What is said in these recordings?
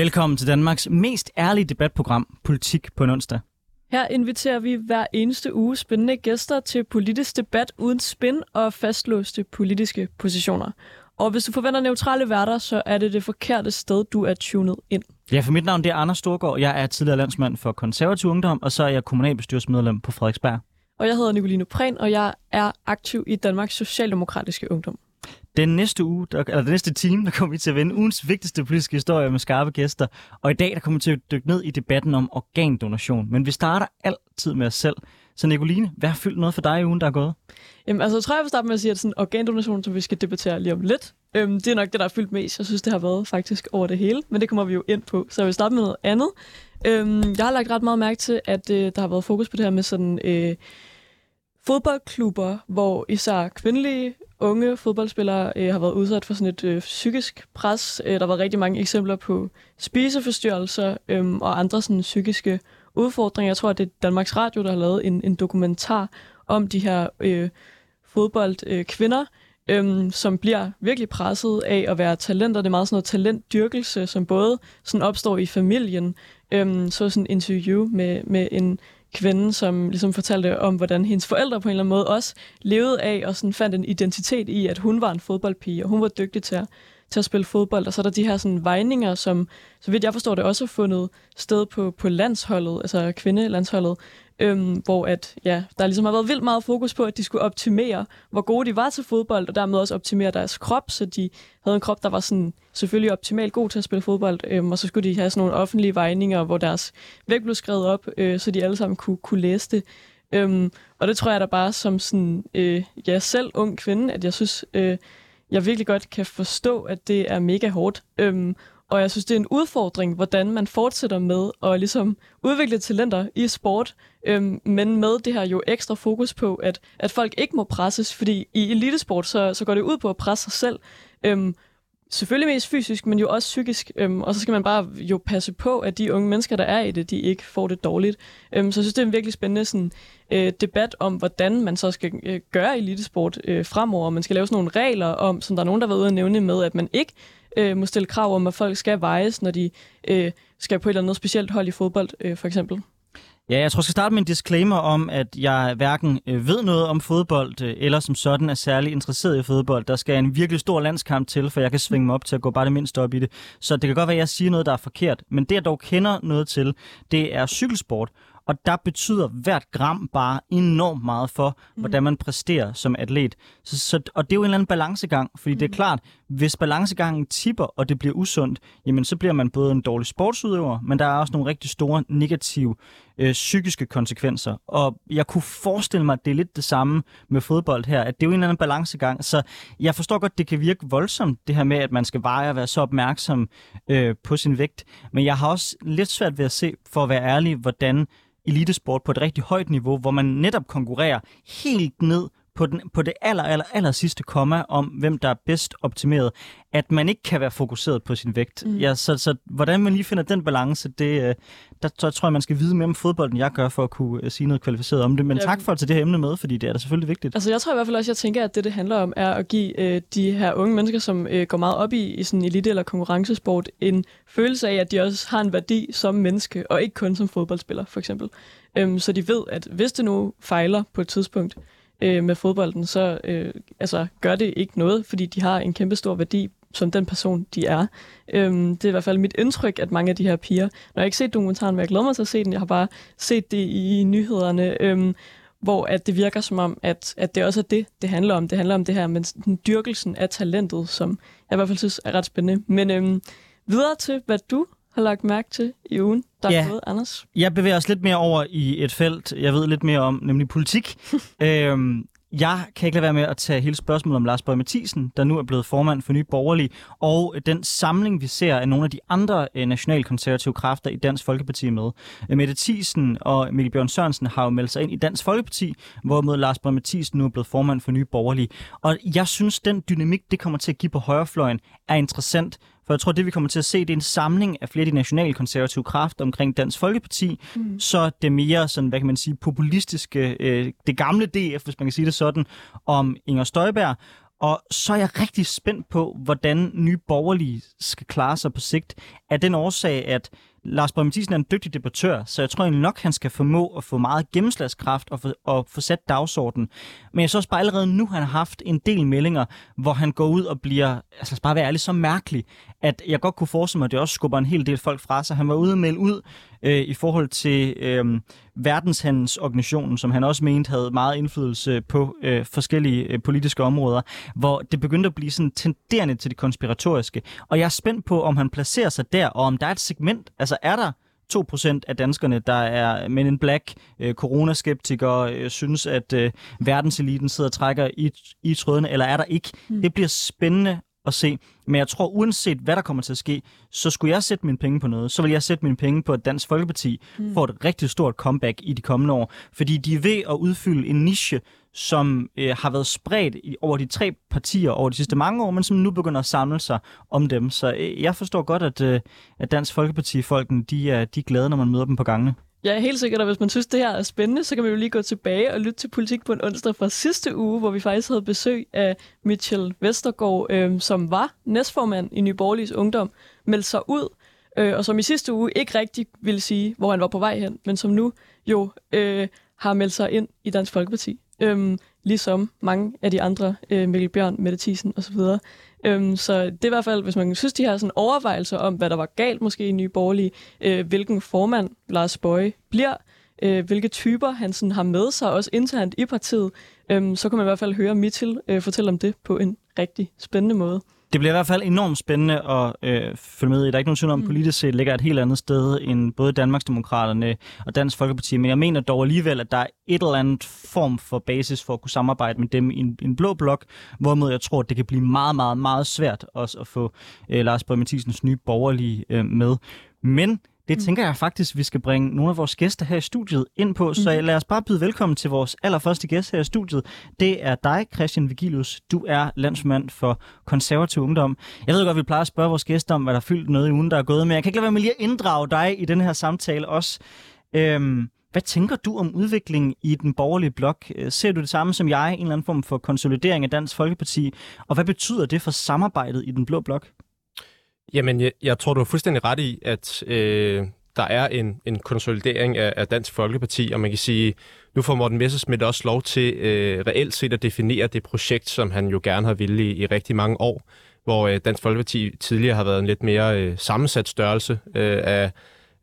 Velkommen til Danmarks mest ærlige debatprogram, Politik på en onsdag. Her inviterer vi hver eneste uge spændende gæster til politisk debat uden spin og fastlåste politiske positioner. Og hvis du forventer neutrale værter, så er det det forkerte sted, du er tunet ind. Ja, for mit navn det er Anders Storgård. Jeg er tidligere landsmand for konservativ ungdom, og så er jeg kommunalbestyrelsesmedlem på Frederiksberg. Og jeg hedder Nicoline Prehn, og jeg er aktiv i Danmarks Socialdemokratiske Ungdom. Den næste uge, der, eller den næste time, der kommer vi til at vende ugens vigtigste politiske historie med skarpe gæster. Og i dag, der kommer vi til at dykke ned i debatten om organdonation. Men vi starter altid med os selv. Så Nicoline, hvad har fyldt noget for dig i ugen, der er gået? Jamen, altså, jeg tror, jeg vil starte med at sige, at sådan organdonation, som vi skal debattere lige om lidt, øhm, det er nok det, der har fyldt mest. Jeg synes, det har været faktisk over det hele, men det kommer vi jo ind på. Så jeg vil starte med noget andet. Øhm, jeg har lagt ret meget mærke til, at øh, der har været fokus på det her med sådan øh, fodboldklubber, hvor især kvindelige unge fodboldspillere øh, har været udsat for sådan et øh, psykisk pres. Øh, der var rigtig mange eksempler på spiseforstyrrelser øh, og andre sådan psykiske udfordringer. Jeg tror, at det er Danmarks Radio, der har lavet en, en dokumentar om de her øh, fodboldkvinder, øh, øh, som bliver virkelig presset af at være talenter. Det er meget sådan noget talentdyrkelse, som både sådan opstår i familien. Øh, så sådan en interview med, med en kvinde, som ligesom fortalte om, hvordan hendes forældre på en eller anden måde også levede af og sådan fandt en identitet i, at hun var en fodboldpige, og hun var dygtig til at, til at spille fodbold. Og så er der de her sådan vejninger, som, så vidt jeg forstår det, også har fundet sted på, på landsholdet, altså kvindelandsholdet, øhm, hvor at, ja, der ligesom har været vildt meget fokus på, at de skulle optimere, hvor gode de var til fodbold, og dermed også optimere deres krop, så de havde en krop, der var sådan selvfølgelig optimalt god til at spille fodbold, øhm, og så skulle de have sådan nogle offentlige vejninger, hvor deres vægt blev skrevet op, øh, så de alle sammen kunne, kunne læse det. Øhm, og det tror jeg da bare som sådan, øh, ja, selv ung kvinde, at jeg synes, øh, jeg virkelig godt kan forstå, at det er mega hårdt. Øhm, og jeg synes, det er en udfordring, hvordan man fortsætter med at ligesom udvikle talenter i sport, øhm, men med det her jo ekstra fokus på, at, at folk ikke må presses, fordi i elitesport, så, så går det ud på at presse sig selv. Øhm, selvfølgelig mest fysisk, men jo også psykisk. Øhm, og så skal man bare jo passe på, at de unge mennesker, der er i det, de ikke får det dårligt. Øhm, så jeg synes, det er en virkelig spændende sådan, øh, debat om, hvordan man så skal øh, gøre elitesport øh, fremover. Man skal lave sådan nogle regler om, som der er nogen, der har været ude at nævne med, at man ikke øh, må stille krav om, at folk skal vejes, når de øh, skal på et eller andet specielt hold i fodbold, øh, for eksempel. Ja, jeg tror, jeg skal starte med en disclaimer om, at jeg hverken øh, ved noget om fodbold, øh, eller som sådan er særlig interesseret i fodbold. Der skal en virkelig stor landskamp til, for jeg kan svinge mig op til at gå bare det mindste op i det. Så det kan godt være, at jeg siger noget, der er forkert. Men det, jeg dog kender noget til, det er cykelsport. Og der betyder hvert gram bare enormt meget for, mm. hvordan man præsterer som atlet. Så, så, og det er jo en eller anden balancegang, fordi mm. det er klart, hvis balancegangen tipper, og det bliver usundt, jamen så bliver man både en dårlig sportsudøver, men der er også nogle rigtig store negative øh, psykiske konsekvenser. Og jeg kunne forestille mig, at det er lidt det samme med fodbold her, at det er jo en eller anden balancegang. Så jeg forstår godt, det kan virke voldsomt, det her med, at man skal veje og være så opmærksom øh, på sin vægt. Men jeg har også lidt svært ved at se, for at være ærlig, hvordan elitesport på et rigtig højt niveau, hvor man netop konkurrerer helt ned på, den, på det aller, aller, aller sidste komma om, hvem der er bedst optimeret, at man ikke kan være fokuseret på sin vægt. Mm. Ja, så, så hvordan man lige finder den balance, det, øh, der, der tror jeg, man skal vide mere om fodbolden, jeg gør, for at kunne uh, sige noget kvalificeret om det. Men ja. tak for at tage det her emne med, fordi det er da selvfølgelig vigtigt. Altså jeg tror i hvert fald også, jeg tænker, at det, det handler om, er at give øh, de her unge mennesker, som øh, går meget op i, i sådan elite- eller konkurrencesport, en følelse af, at de også har en værdi som menneske, og ikke kun som fodboldspiller, for eksempel. Øhm, så de ved, at hvis det nu fejler på et tidspunkt, øh, med fodbolden, så øh, altså, gør det ikke noget, fordi de har en kæmpe stor værdi som den person, de er. Øhm, det er i hvert fald mit indtryk, at mange af de her piger, når jeg ikke set dokumentaren, men jeg glæder mig til at se den, jeg har bare set det i nyhederne, øhm, hvor at det virker som om, at, at det også er det, det handler om. Det handler om det her med den dyrkelsen af talentet, som jeg i hvert fald synes er ret spændende. Men øhm, videre til, hvad du har lagt mærke til i ugen, der ja. er gået, Anders? Jeg bevæger os lidt mere over i et felt, jeg ved lidt mere om, nemlig politik. øhm, jeg kan ikke lade være med at tage hele spørgsmålet om Lars Bøge Mathisen, der nu er blevet formand for Nye Borgerlige, og den samling, vi ser af nogle af de andre øh, nationalkonservative kræfter i Dansk Folkeparti med. Øh, Mette Thiesen og Mikkel Bjørn Sørensen har jo meldt sig ind i Dansk Folkeparti, hvorimod Lars Bøge Mathisen nu er blevet formand for Nye Borgerlige. Og jeg synes, den dynamik, det kommer til at give på højrefløjen, er interessant, for jeg tror, det vi kommer til at se, det er en samling af flere af de nationalkonservative kræfter omkring Dansk Folkeparti, mm. så det mere sådan, hvad kan man sige, populistiske, øh, det gamle DF, hvis man kan sige det sådan, om Inger Støjberg, Og så er jeg rigtig spændt på, hvordan nye borgerlige skal klare sig på sigt. Af den årsag, at Lars Borg Mathisen er en dygtig debattør, så jeg tror egentlig nok, han skal formå at få meget gennemslagskraft og få, og få sat dagsordenen. Men jeg så også bare allerede nu, han har haft en del meldinger, hvor han går ud og bliver, altså bare være ærlig, så mærkelig, at jeg godt kunne forestille mig, at det også skubber en hel del folk fra sig. Han var ude og melde ud øh, i forhold til øh, verdenshandelsorganisationen, som han også mente havde meget indflydelse på øh, forskellige øh, politiske områder, hvor det begyndte at blive sådan tenderende til det konspiratoriske. Og jeg er spændt på, om han placerer sig der, og om der er et segment, altså er der 2% af danskerne, der er men en black øh, coronaskeptikere, øh, synes, at øh, verdenseliten sidder og trækker i, i trådene, eller er der ikke? Mm. Det bliver spændende at se. Men jeg tror, uanset hvad der kommer til at ske, så skulle jeg sætte mine penge på noget. Så vil jeg sætte mine penge på, at Dansk Folkeparti mm. får et rigtig stort comeback i de kommende år. Fordi de er ved at udfylde en niche, som øh, har været spredt i, over de tre partier over de sidste mange år, men som nu begynder at samle sig om dem. Så øh, jeg forstår godt, at, øh, at Dansk Folkeparti-folkene de er, de er glade, når man møder dem på gangene. Jeg er helt sikker, at hvis man synes, det her er spændende, så kan vi jo lige gå tilbage og lytte til politik på en onsdag fra sidste uge, hvor vi faktisk havde besøg af Mitchell Vestergaard, øh, som var næstformand i Nyborgerligs Ungdom, meldte sig ud, øh, og som i sidste uge ikke rigtig ville sige, hvor han var på vej hen, men som nu jo øh, har meldt sig ind i Dansk Folkeparti. Øh, ligesom mange af de andre, øh, Mikkel Bjørn, Mette Thiesen osv. Øhm, så det er i hvert fald, hvis man synes, de har sådan overvejelser om, hvad der var galt måske i Nye Borgerlige, øh, hvilken formand Lars Bøje bliver, øh, hvilke typer han sådan har med sig, også internt i partiet, øh, så kan man i hvert fald høre Mitchell øh, fortælle om det på en rigtig spændende måde. Det bliver i hvert fald enormt spændende at øh, følge med i. Der er ikke nogen tvivl om, at mm. politisk set ligger et helt andet sted end både Danmarksdemokraterne og Dansk Folkeparti. Men jeg mener dog alligevel, at der er et eller andet form for basis for at kunne samarbejde med dem i en, en blå blok, hvorimod jeg tror, at det kan blive meget, meget, meget svært også at få øh, Lars Borg Mathisens nye borgerlige øh, med. Men det mm. tænker jeg faktisk, vi skal bringe nogle af vores gæster her i studiet ind på. Så mm. lad os bare byde velkommen til vores allerførste gæst her i studiet. Det er dig, Christian Vigilius. Du er landsmand for konservativ ungdom. Jeg ved godt, vi plejer at spørge vores gæster om, hvad der er fyldt noget i ugen, der er gået, men jeg kan ikke lade være med lige at inddrage dig i den her samtale også. Øhm, hvad tænker du om udviklingen i den borgerlige blok? Øh, ser du det samme som jeg, en eller anden form for konsolidering af Dansk Folkeparti? Og hvad betyder det for samarbejdet i den blå blok? Jamen, jeg, jeg tror, du har fuldstændig ret i, at øh, der er en, en konsolidering af, af Dansk Folkeparti, og man kan sige, nu får Morten Messersmith også lov til øh, reelt set at definere det projekt, som han jo gerne har ville i, i rigtig mange år, hvor øh, Dansk Folkeparti tidligere har været en lidt mere øh, sammensat størrelse øh, af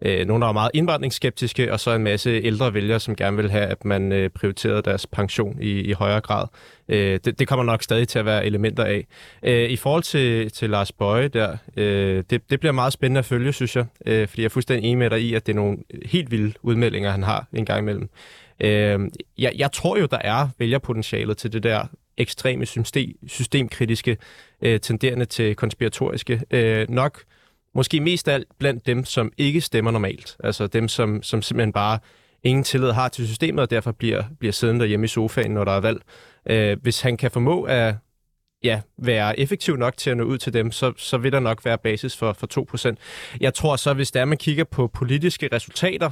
øh, nogle, der var meget indvandringsskeptiske, og så en masse ældre vælgere, som gerne vil have, at man øh, prioriterede deres pension i, i højere grad. Øh, det, det kommer nok stadig til at være elementer af. Øh, I forhold til, til Lars Bøje der, øh, det, det bliver meget spændende at følge, synes jeg, øh, fordi jeg er fuldstændig enig med dig i, at det er nogle helt vilde udmeldinger, han har en gang imellem. Øh, jeg, jeg tror jo, der er vælgerpotentialet til det der ekstreme system, systemkritiske, øh, tenderende til konspiratoriske. Øh, nok Måske mest alt blandt dem, som ikke stemmer normalt. Altså dem, som, som simpelthen bare ingen tillid har til systemet, og derfor bliver, bliver siddende derhjemme i sofaen, når der er valg. Øh, hvis han kan formå at ja, være effektiv nok til at nå ud til dem, så, så vil der nok være basis for, for 2%. Jeg tror så, hvis der man kigger på politiske resultater,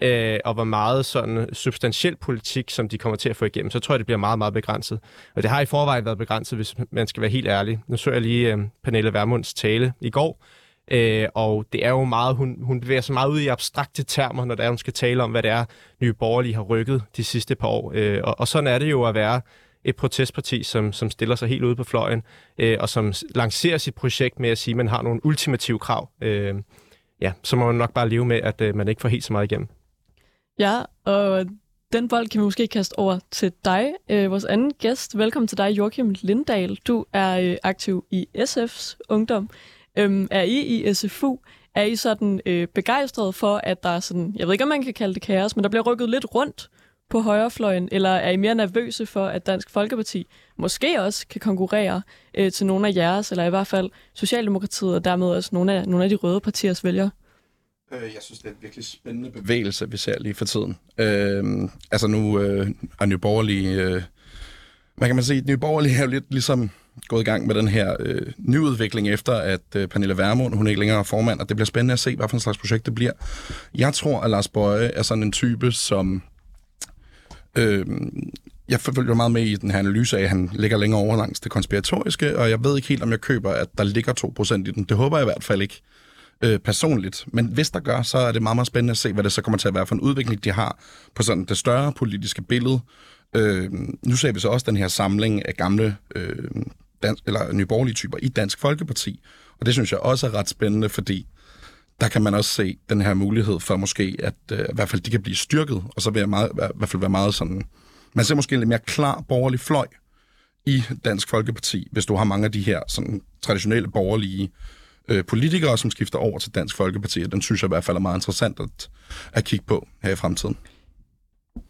øh, og hvor meget sådan substantiel politik, som de kommer til at få igennem, så tror jeg, det bliver meget, meget begrænset. Og det har i forvejen været begrænset, hvis man skal være helt ærlig. Nu så jeg lige øh, Pernille Vermunds tale i går, Øh, og det er jo meget, hun, hun bevæger sig meget ud i abstrakte termer, når det er, hun skal tale om, hvad det er, Nye Borgerlige har rykket de sidste par år. Øh, og, og sådan er det jo at være et protestparti, som, som stiller sig helt ude på fløjen, øh, og som lancerer sit projekt med at sige, at man har nogle ultimative krav. Øh, ja, så må man nok bare leve med, at øh, man ikke får helt så meget igennem. Ja, og den bold kan vi måske kaste over til dig, øh, vores anden gæst. Velkommen til dig, Joachim Lindahl. Du er øh, aktiv i SF's Ungdom. Øhm, er I i SFU, er I sådan øh, begejstret for, at der er sådan, jeg ved ikke, om man kan kalde det kaos, men der bliver rykket lidt rundt på højrefløjen, eller er I mere nervøse for, at Dansk Folkeparti måske også kan konkurrere øh, til nogle af jeres, eller i hvert fald Socialdemokratiet, og dermed også nogle af, nogle af de røde partiers vælgere? Øh, jeg synes, det er en virkelig spændende bevægelse, vi ser lige for tiden. Øh, altså nu øh, er Nye Borgerlige... Øh, hvad kan man sige? Nye Borgerlige er jo lidt ligesom gået i gang med den her øh, nyudvikling efter, at øh, Pernille Vermund, hun er ikke længere er formand, og det bliver spændende at se, hvad for en slags projekt det bliver. Jeg tror, at Lars Bøje er sådan en type, som... Øh, jeg følger meget med i den her analyse af, at han ligger længere over langs det konspiratoriske, og jeg ved ikke helt, om jeg køber, at der ligger 2% i den. Det håber jeg i hvert fald ikke øh, personligt. Men hvis der gør, så er det meget, meget spændende at se, hvad det så kommer til at være for en udvikling, de har på sådan det større politiske billede. Øh, nu ser vi så også den her samling af gamle øh, dansk, eller nyborgerlige typer i Dansk Folkeparti. Og det synes jeg også er ret spændende, fordi der kan man også se den her mulighed for måske, at øh, i hvert fald de kan blive styrket, og så vil jeg meget, i hvert fald være meget sådan... Man ser måske en lidt mere klar borgerlig fløj i Dansk Folkeparti, hvis du har mange af de her sådan, traditionelle borgerlige øh, politikere, som skifter over til Dansk Folkeparti. Den synes jeg i hvert fald er meget interessant at, at kigge på her i fremtiden.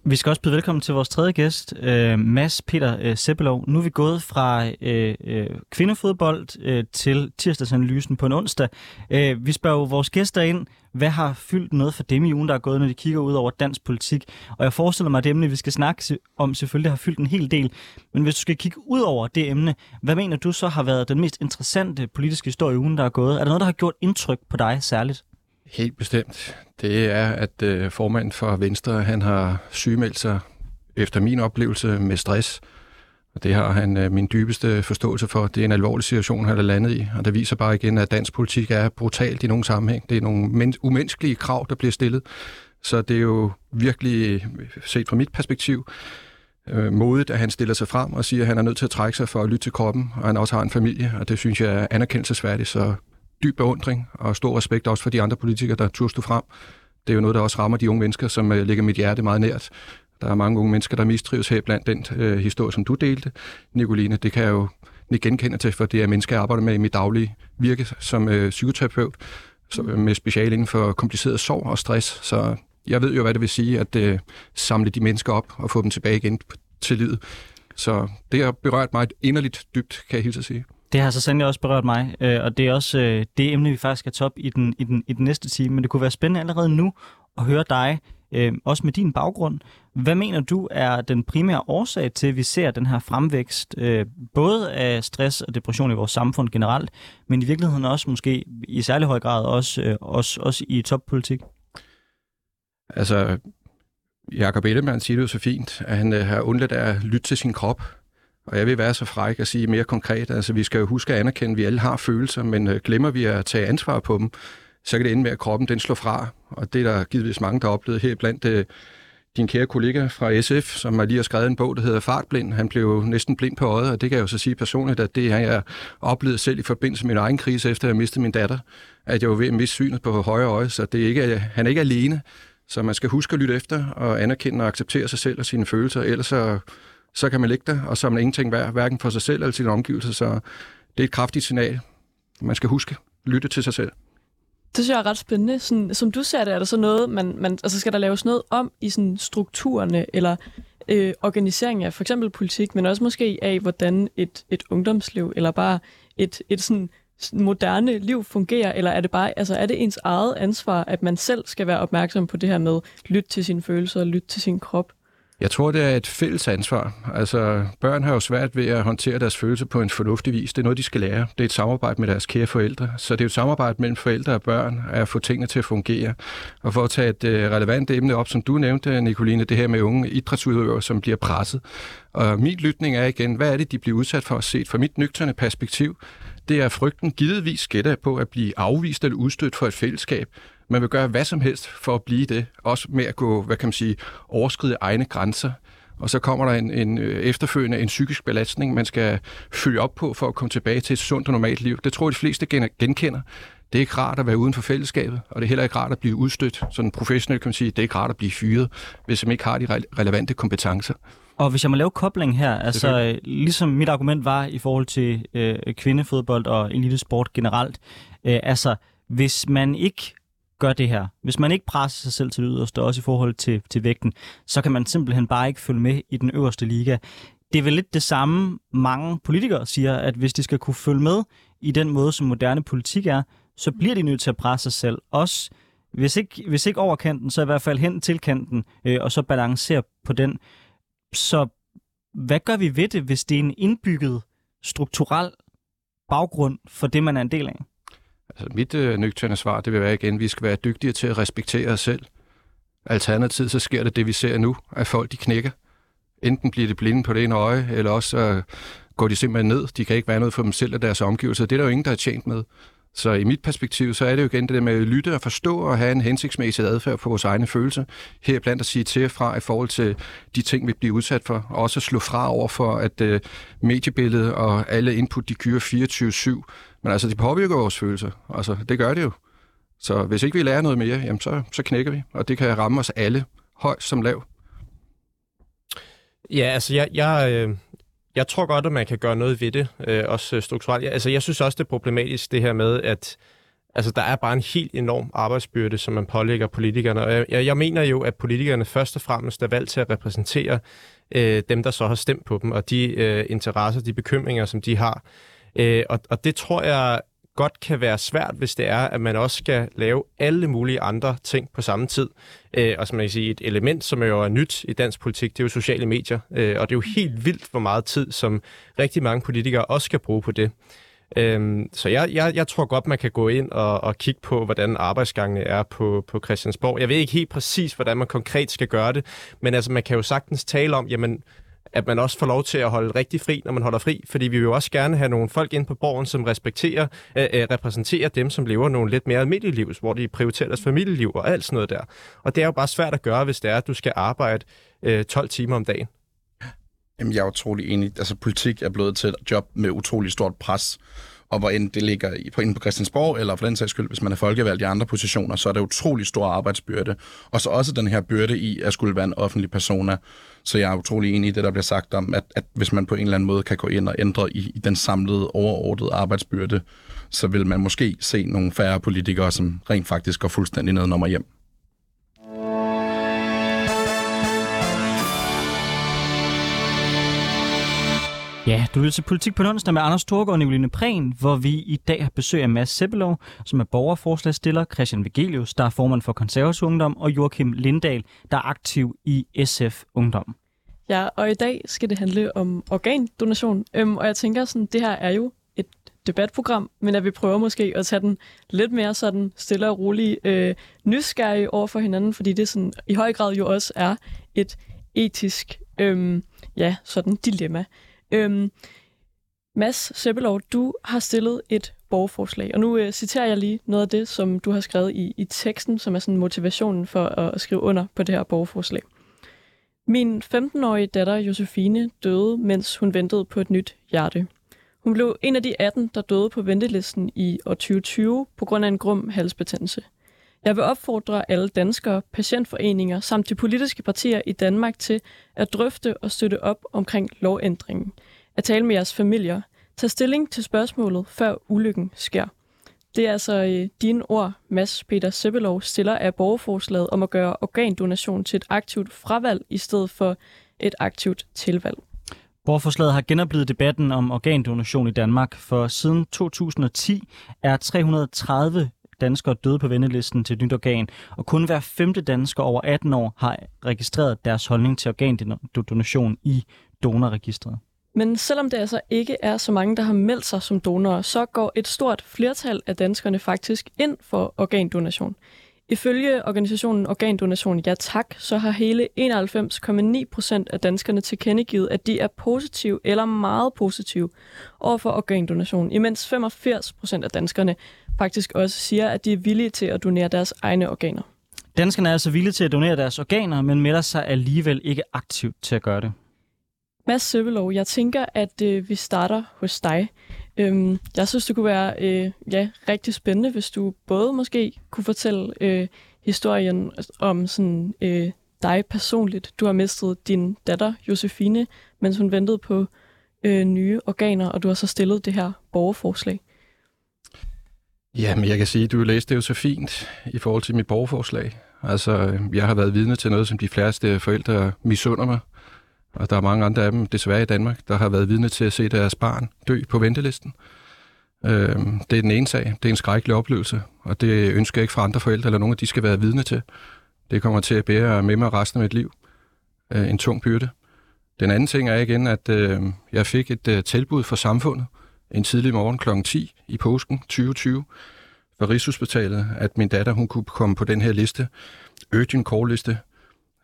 Vi skal også byde velkommen til vores tredje gæst, øh, Mads Peter øh, Seppelov. Nu er vi gået fra øh, øh, kvindefodbold øh, til tirsdagsanalysen på en onsdag. Øh, vi spørger jo vores gæster ind, hvad har fyldt noget for dem i ugen, der er gået, når de kigger ud over dansk politik? Og jeg forestiller mig, at det emne, vi skal snakke om, selvfølgelig har fyldt en hel del. Men hvis du skal kigge ud over det emne, hvad mener du så har været den mest interessante politiske historie i ugen, der er gået? Er der noget, der har gjort indtryk på dig særligt? Helt bestemt. Det er, at øh, formanden for Venstre, han har sygemeldt sig efter min oplevelse med stress. Og det har han øh, min dybeste forståelse for. Det er en alvorlig situation, han er landet i. Og det viser bare igen, at dansk politik er brutalt i nogle sammenhæng. Det er nogle men- umenneskelige krav, der bliver stillet. Så det er jo virkelig, set fra mit perspektiv, øh, modigt, at han stiller sig frem og siger, at han er nødt til at trække sig for at lytte til kroppen, og han også har en familie, og det synes jeg er anerkendelsesværdigt. Så dyb beundring og stor respekt også for de andre politikere, der turde stå frem. Det er jo noget, der også rammer de unge mennesker, som øh, ligger mit hjerte meget nært. Der er mange unge mennesker, der mistrives her blandt den øh, historie, som du delte, Nicoline. Det kan jeg jo ikke genkende til, for det er mennesker, jeg arbejder med i mit daglige virke som øh, psykoterapeut, så, øh, med speciale inden for kompliceret sorg og stress. Så jeg ved jo, hvad det vil sige at øh, samle de mennesker op og få dem tilbage igen til livet. Så det har berørt mig inderligt dybt, kan jeg hilse at sige. Det har så sandelig også berørt mig, øh, og det er også øh, det emne, vi faktisk skal top i den, i, den, i den næste time. Men det kunne være spændende allerede nu at høre dig, øh, også med din baggrund. Hvad mener du er den primære årsag til, at vi ser den her fremvækst, øh, både af stress og depression i vores samfund generelt, men i virkeligheden også måske i særlig høj grad også, øh, også, også i toppolitik? Altså, Jakob Ellemann siger det jo så fint, at han øh, har undladt at lytte til sin krop, og jeg vil være så fræk at sige mere konkret, altså vi skal jo huske at anerkende, at vi alle har følelser, men øh, glemmer vi at tage ansvar på dem, så kan det ende med, at kroppen den slår fra. Og det er der givetvis mange, der har oplevet her blandt øh, din kære kollega fra SF, som har lige har skrevet en bog, der hedder Fartblind. Han blev næsten blind på øjet, og det kan jeg jo så sige personligt, at det har jeg oplevet selv i forbindelse med min egen krise, efter jeg mistede min datter, at jeg var ved at miste synet på højre øje, så det er ikke, han er ikke alene. Så man skal huske at lytte efter og anerkende og acceptere sig selv og sine følelser, ellers så så kan man ligge der, og så er man ingenting værd, hverken for sig selv eller sine omgivelser. Så det er et kraftigt signal. Man skal huske, lytte til sig selv. Det synes jeg er ret spændende. Sådan, som du ser det, er der så noget, man, man, altså skal der laves noget om i sådan strukturerne, eller øh, organiseringen af for eksempel politik, men også måske af, hvordan et, et ungdomsliv, eller bare et, et sådan moderne liv fungerer, eller er det bare, altså er det ens eget ansvar, at man selv skal være opmærksom på det her med lytte til sine følelser og lytte til sin krop? Jeg tror, det er et fælles ansvar. Altså, børn har jo svært ved at håndtere deres følelser på en fornuftig vis. Det er noget, de skal lære. Det er et samarbejde med deres kære forældre. Så det er et samarbejde mellem forældre og børn at få tingene til at fungere. Og for at tage et øh, relevant emne op, som du nævnte, Nicoline, det her med unge idrætsudøvere, som bliver presset. Og min lytning er igen, hvad er det, de bliver udsat for at se fra mit nøgterne perspektiv? Det er frygten givetvis gætter på at blive afvist eller udstødt for et fællesskab, man vil gøre hvad som helst for at blive det. Også med at gå, hvad kan man sige, overskride egne grænser. Og så kommer der en, en øh, efterfølgende en psykisk belastning, man skal følge op på for at komme tilbage til et sundt og normalt liv. Det tror jeg, de fleste genkender. Det er ikke rart at være uden for fællesskabet, og det er heller ikke rart at blive udstødt. Sådan professionelt kan man sige, det er ikke rart at blive fyret, hvis man ikke har de relevante kompetencer. Og hvis jeg må lave kobling her, altså øh, ligesom mit argument var i forhold til øh, kvindefodbold og elitesport generelt, øh, altså hvis man ikke gør det her, hvis man ikke presser sig selv til det yderste, også i forhold til, til vægten, så kan man simpelthen bare ikke følge med i den øverste liga. Det er vel lidt det samme, mange politikere siger, at hvis de skal kunne følge med i den måde, som moderne politik er, så bliver de nødt til at presse sig selv. Også hvis ikke, hvis ikke over kanten, så i hvert fald hen til kanten, øh, og så balancere på den. Så hvad gør vi ved det, hvis det er en indbygget strukturel baggrund for det, man er en del af? Altså mit øh, nøgterne svar, det vil være igen, vi skal være dygtige til at respektere os selv. Alternativt så sker det det, vi ser nu, at folk de knækker enten bliver de blinde på det ene øje, eller også øh, går de simpelthen ned. De kan ikke være noget for dem selv og deres omgivelser. Det er der jo ingen, der er tjent med. Så i mit perspektiv, så er det jo igen det der med at lytte og forstå og have en hensigtsmæssig adfærd på vores egne følelser. Her blandt at sige til og fra i forhold til de ting, vi bliver udsat for. Og også slå fra over for, at øh, mediebilledet og alle input, de kører 24-7. Men altså, de påvirker vores følelser. Altså, det gør det jo. Så hvis ikke vi lærer noget mere, jamen så, så knækker vi. Og det kan ramme os alle, høj som lav. Ja, altså jeg, jeg, øh, jeg tror godt, at man kan gøre noget ved det, øh, også øh, strukturelt. Altså jeg synes også, det er problematisk det her med, at altså, der er bare en helt enorm arbejdsbyrde, som man pålægger politikerne. Og jeg, jeg mener jo, at politikerne først og fremmest er valgt til at repræsentere øh, dem, der så har stemt på dem, og de øh, interesser, de bekymringer, som de har. Øh, og, og det tror jeg godt kan være svært, hvis det er, at man også skal lave alle mulige andre ting på samme tid. Øh, og som man kan sige, et element, som jo er nyt i dansk politik, det er jo sociale medier. Øh, og det er jo helt vildt, hvor meget tid, som rigtig mange politikere også skal bruge på det. Øhm, så jeg, jeg, jeg tror godt, man kan gå ind og, og kigge på, hvordan arbejdsgangene er på, på Christiansborg. Jeg ved ikke helt præcis, hvordan man konkret skal gøre det, men altså, man kan jo sagtens tale om, jamen, at man også får lov til at holde rigtig fri, når man holder fri, fordi vi vil jo også gerne have nogle folk ind på borgen, som respekterer, øh, øh, repræsenterer dem, som lever nogle lidt mere almindelige liv, hvor de prioriterer deres familieliv og alt sådan noget der. Og det er jo bare svært at gøre, hvis det er, at du skal arbejde øh, 12 timer om dagen. Jamen, jeg er utrolig enig. Altså, politik er blevet til et job med utrolig stort pres. Og hvor end det ligger på, inde på Christiansborg, eller for den sags skyld, hvis man er folkevalgt i andre positioner, så er det utrolig stor arbejdsbyrde. Og så også den her byrde i at skulle være en offentlig persona. Så jeg er utrolig enig i det, der bliver sagt om, at, at hvis man på en eller anden måde kan gå ind og ændre i, i den samlede overordnede arbejdsbyrde, så vil man måske se nogle færre politikere, som rent faktisk går fuldstændig ned nummer hjem. Ja, du lytter til Politik på onsdag med Anders Storgård og Nicoline Prehn, hvor vi i dag har besøg af Mads Sebbelov, som er borgerforslagsstiller, Christian Vegelius, der er formand for konservativ ungdom, og Joachim Lindahl, der er aktiv i SF Ungdom. Ja, og i dag skal det handle om organdonation, øhm, og jeg tænker sådan, det her er jo et debatprogram, men at vi prøver måske at tage den lidt mere sådan stille og rolig øh, nysgerrig over for hinanden, fordi det sådan i høj grad jo også er et etisk øh, ja, sådan dilemma. Øhm, Mads Seppelov, du har stillet et borgerforslag, og nu øh, citerer jeg lige noget af det, som du har skrevet i, i teksten, som er sådan motivationen for at, at skrive under på det her borgerforslag. Min 15-årige datter Josefine døde, mens hun ventede på et nyt hjerte. Hun blev en af de 18, der døde på ventelisten i år 2020 på grund af en grum halsbetændelse. Jeg vil opfordre alle danskere, patientforeninger samt de politiske partier i Danmark til at drøfte og støtte op omkring lovændringen. At tale med jeres familier. Tag stilling til spørgsmålet, før ulykken sker. Det er altså øh, dine ord, Mads Peter Sebbelov stiller af borgerforslaget om at gøre organdonation til et aktivt fravalg i stedet for et aktivt tilvalg. Borgerforslaget har genoplevet debatten om organdonation i Danmark, for siden 2010 er 330 danskere døde på ventelisten til et nyt organ, og kun hver femte dansker over 18 år har registreret deres holdning til organdonation i donorregistret. Men selvom det altså ikke er så mange, der har meldt sig som donorer, så går et stort flertal af danskerne faktisk ind for organdonation. Ifølge organisationen Organdonation Ja Tak, så har hele 91,9 procent af danskerne tilkendegivet, at de er positive eller meget positive over for organdonation, imens 85 procent af danskerne faktisk også siger, at de er villige til at donere deres egne organer. Danskerne er altså villige til at donere deres organer, men melder sig alligevel ikke aktivt til at gøre det. Mads Søvelov, jeg tænker, at øh, vi starter hos dig. Øhm, jeg synes, det kunne være øh, ja, rigtig spændende, hvis du både måske kunne fortælle øh, historien om sådan, øh, dig personligt. Du har mistet din datter, Josefine, mens hun ventede på øh, nye organer, og du har så stillet det her borgerforslag. Ja, men jeg kan sige, at du læste det jo så fint i forhold til mit borgerforslag. Altså, jeg har været vidne til noget, som de fleste forældre misunder mig. Og der er mange andre af dem, desværre i Danmark, der har været vidne til at se deres barn dø på ventelisten. Øh, det er den ene sag. Det er en skrækkelig oplevelse, og det ønsker jeg ikke for andre forældre, eller nogen, at de skal være vidne til. Det kommer til at bære med mig resten af mit liv. Øh, en tung byrde. Den anden ting er igen, at øh, jeg fik et øh, tilbud fra samfundet en tidlig morgen kl. 10 i påsken 2020 fra Rigshospitalet, at min datter hun kunne komme på den her liste, urgent call liste,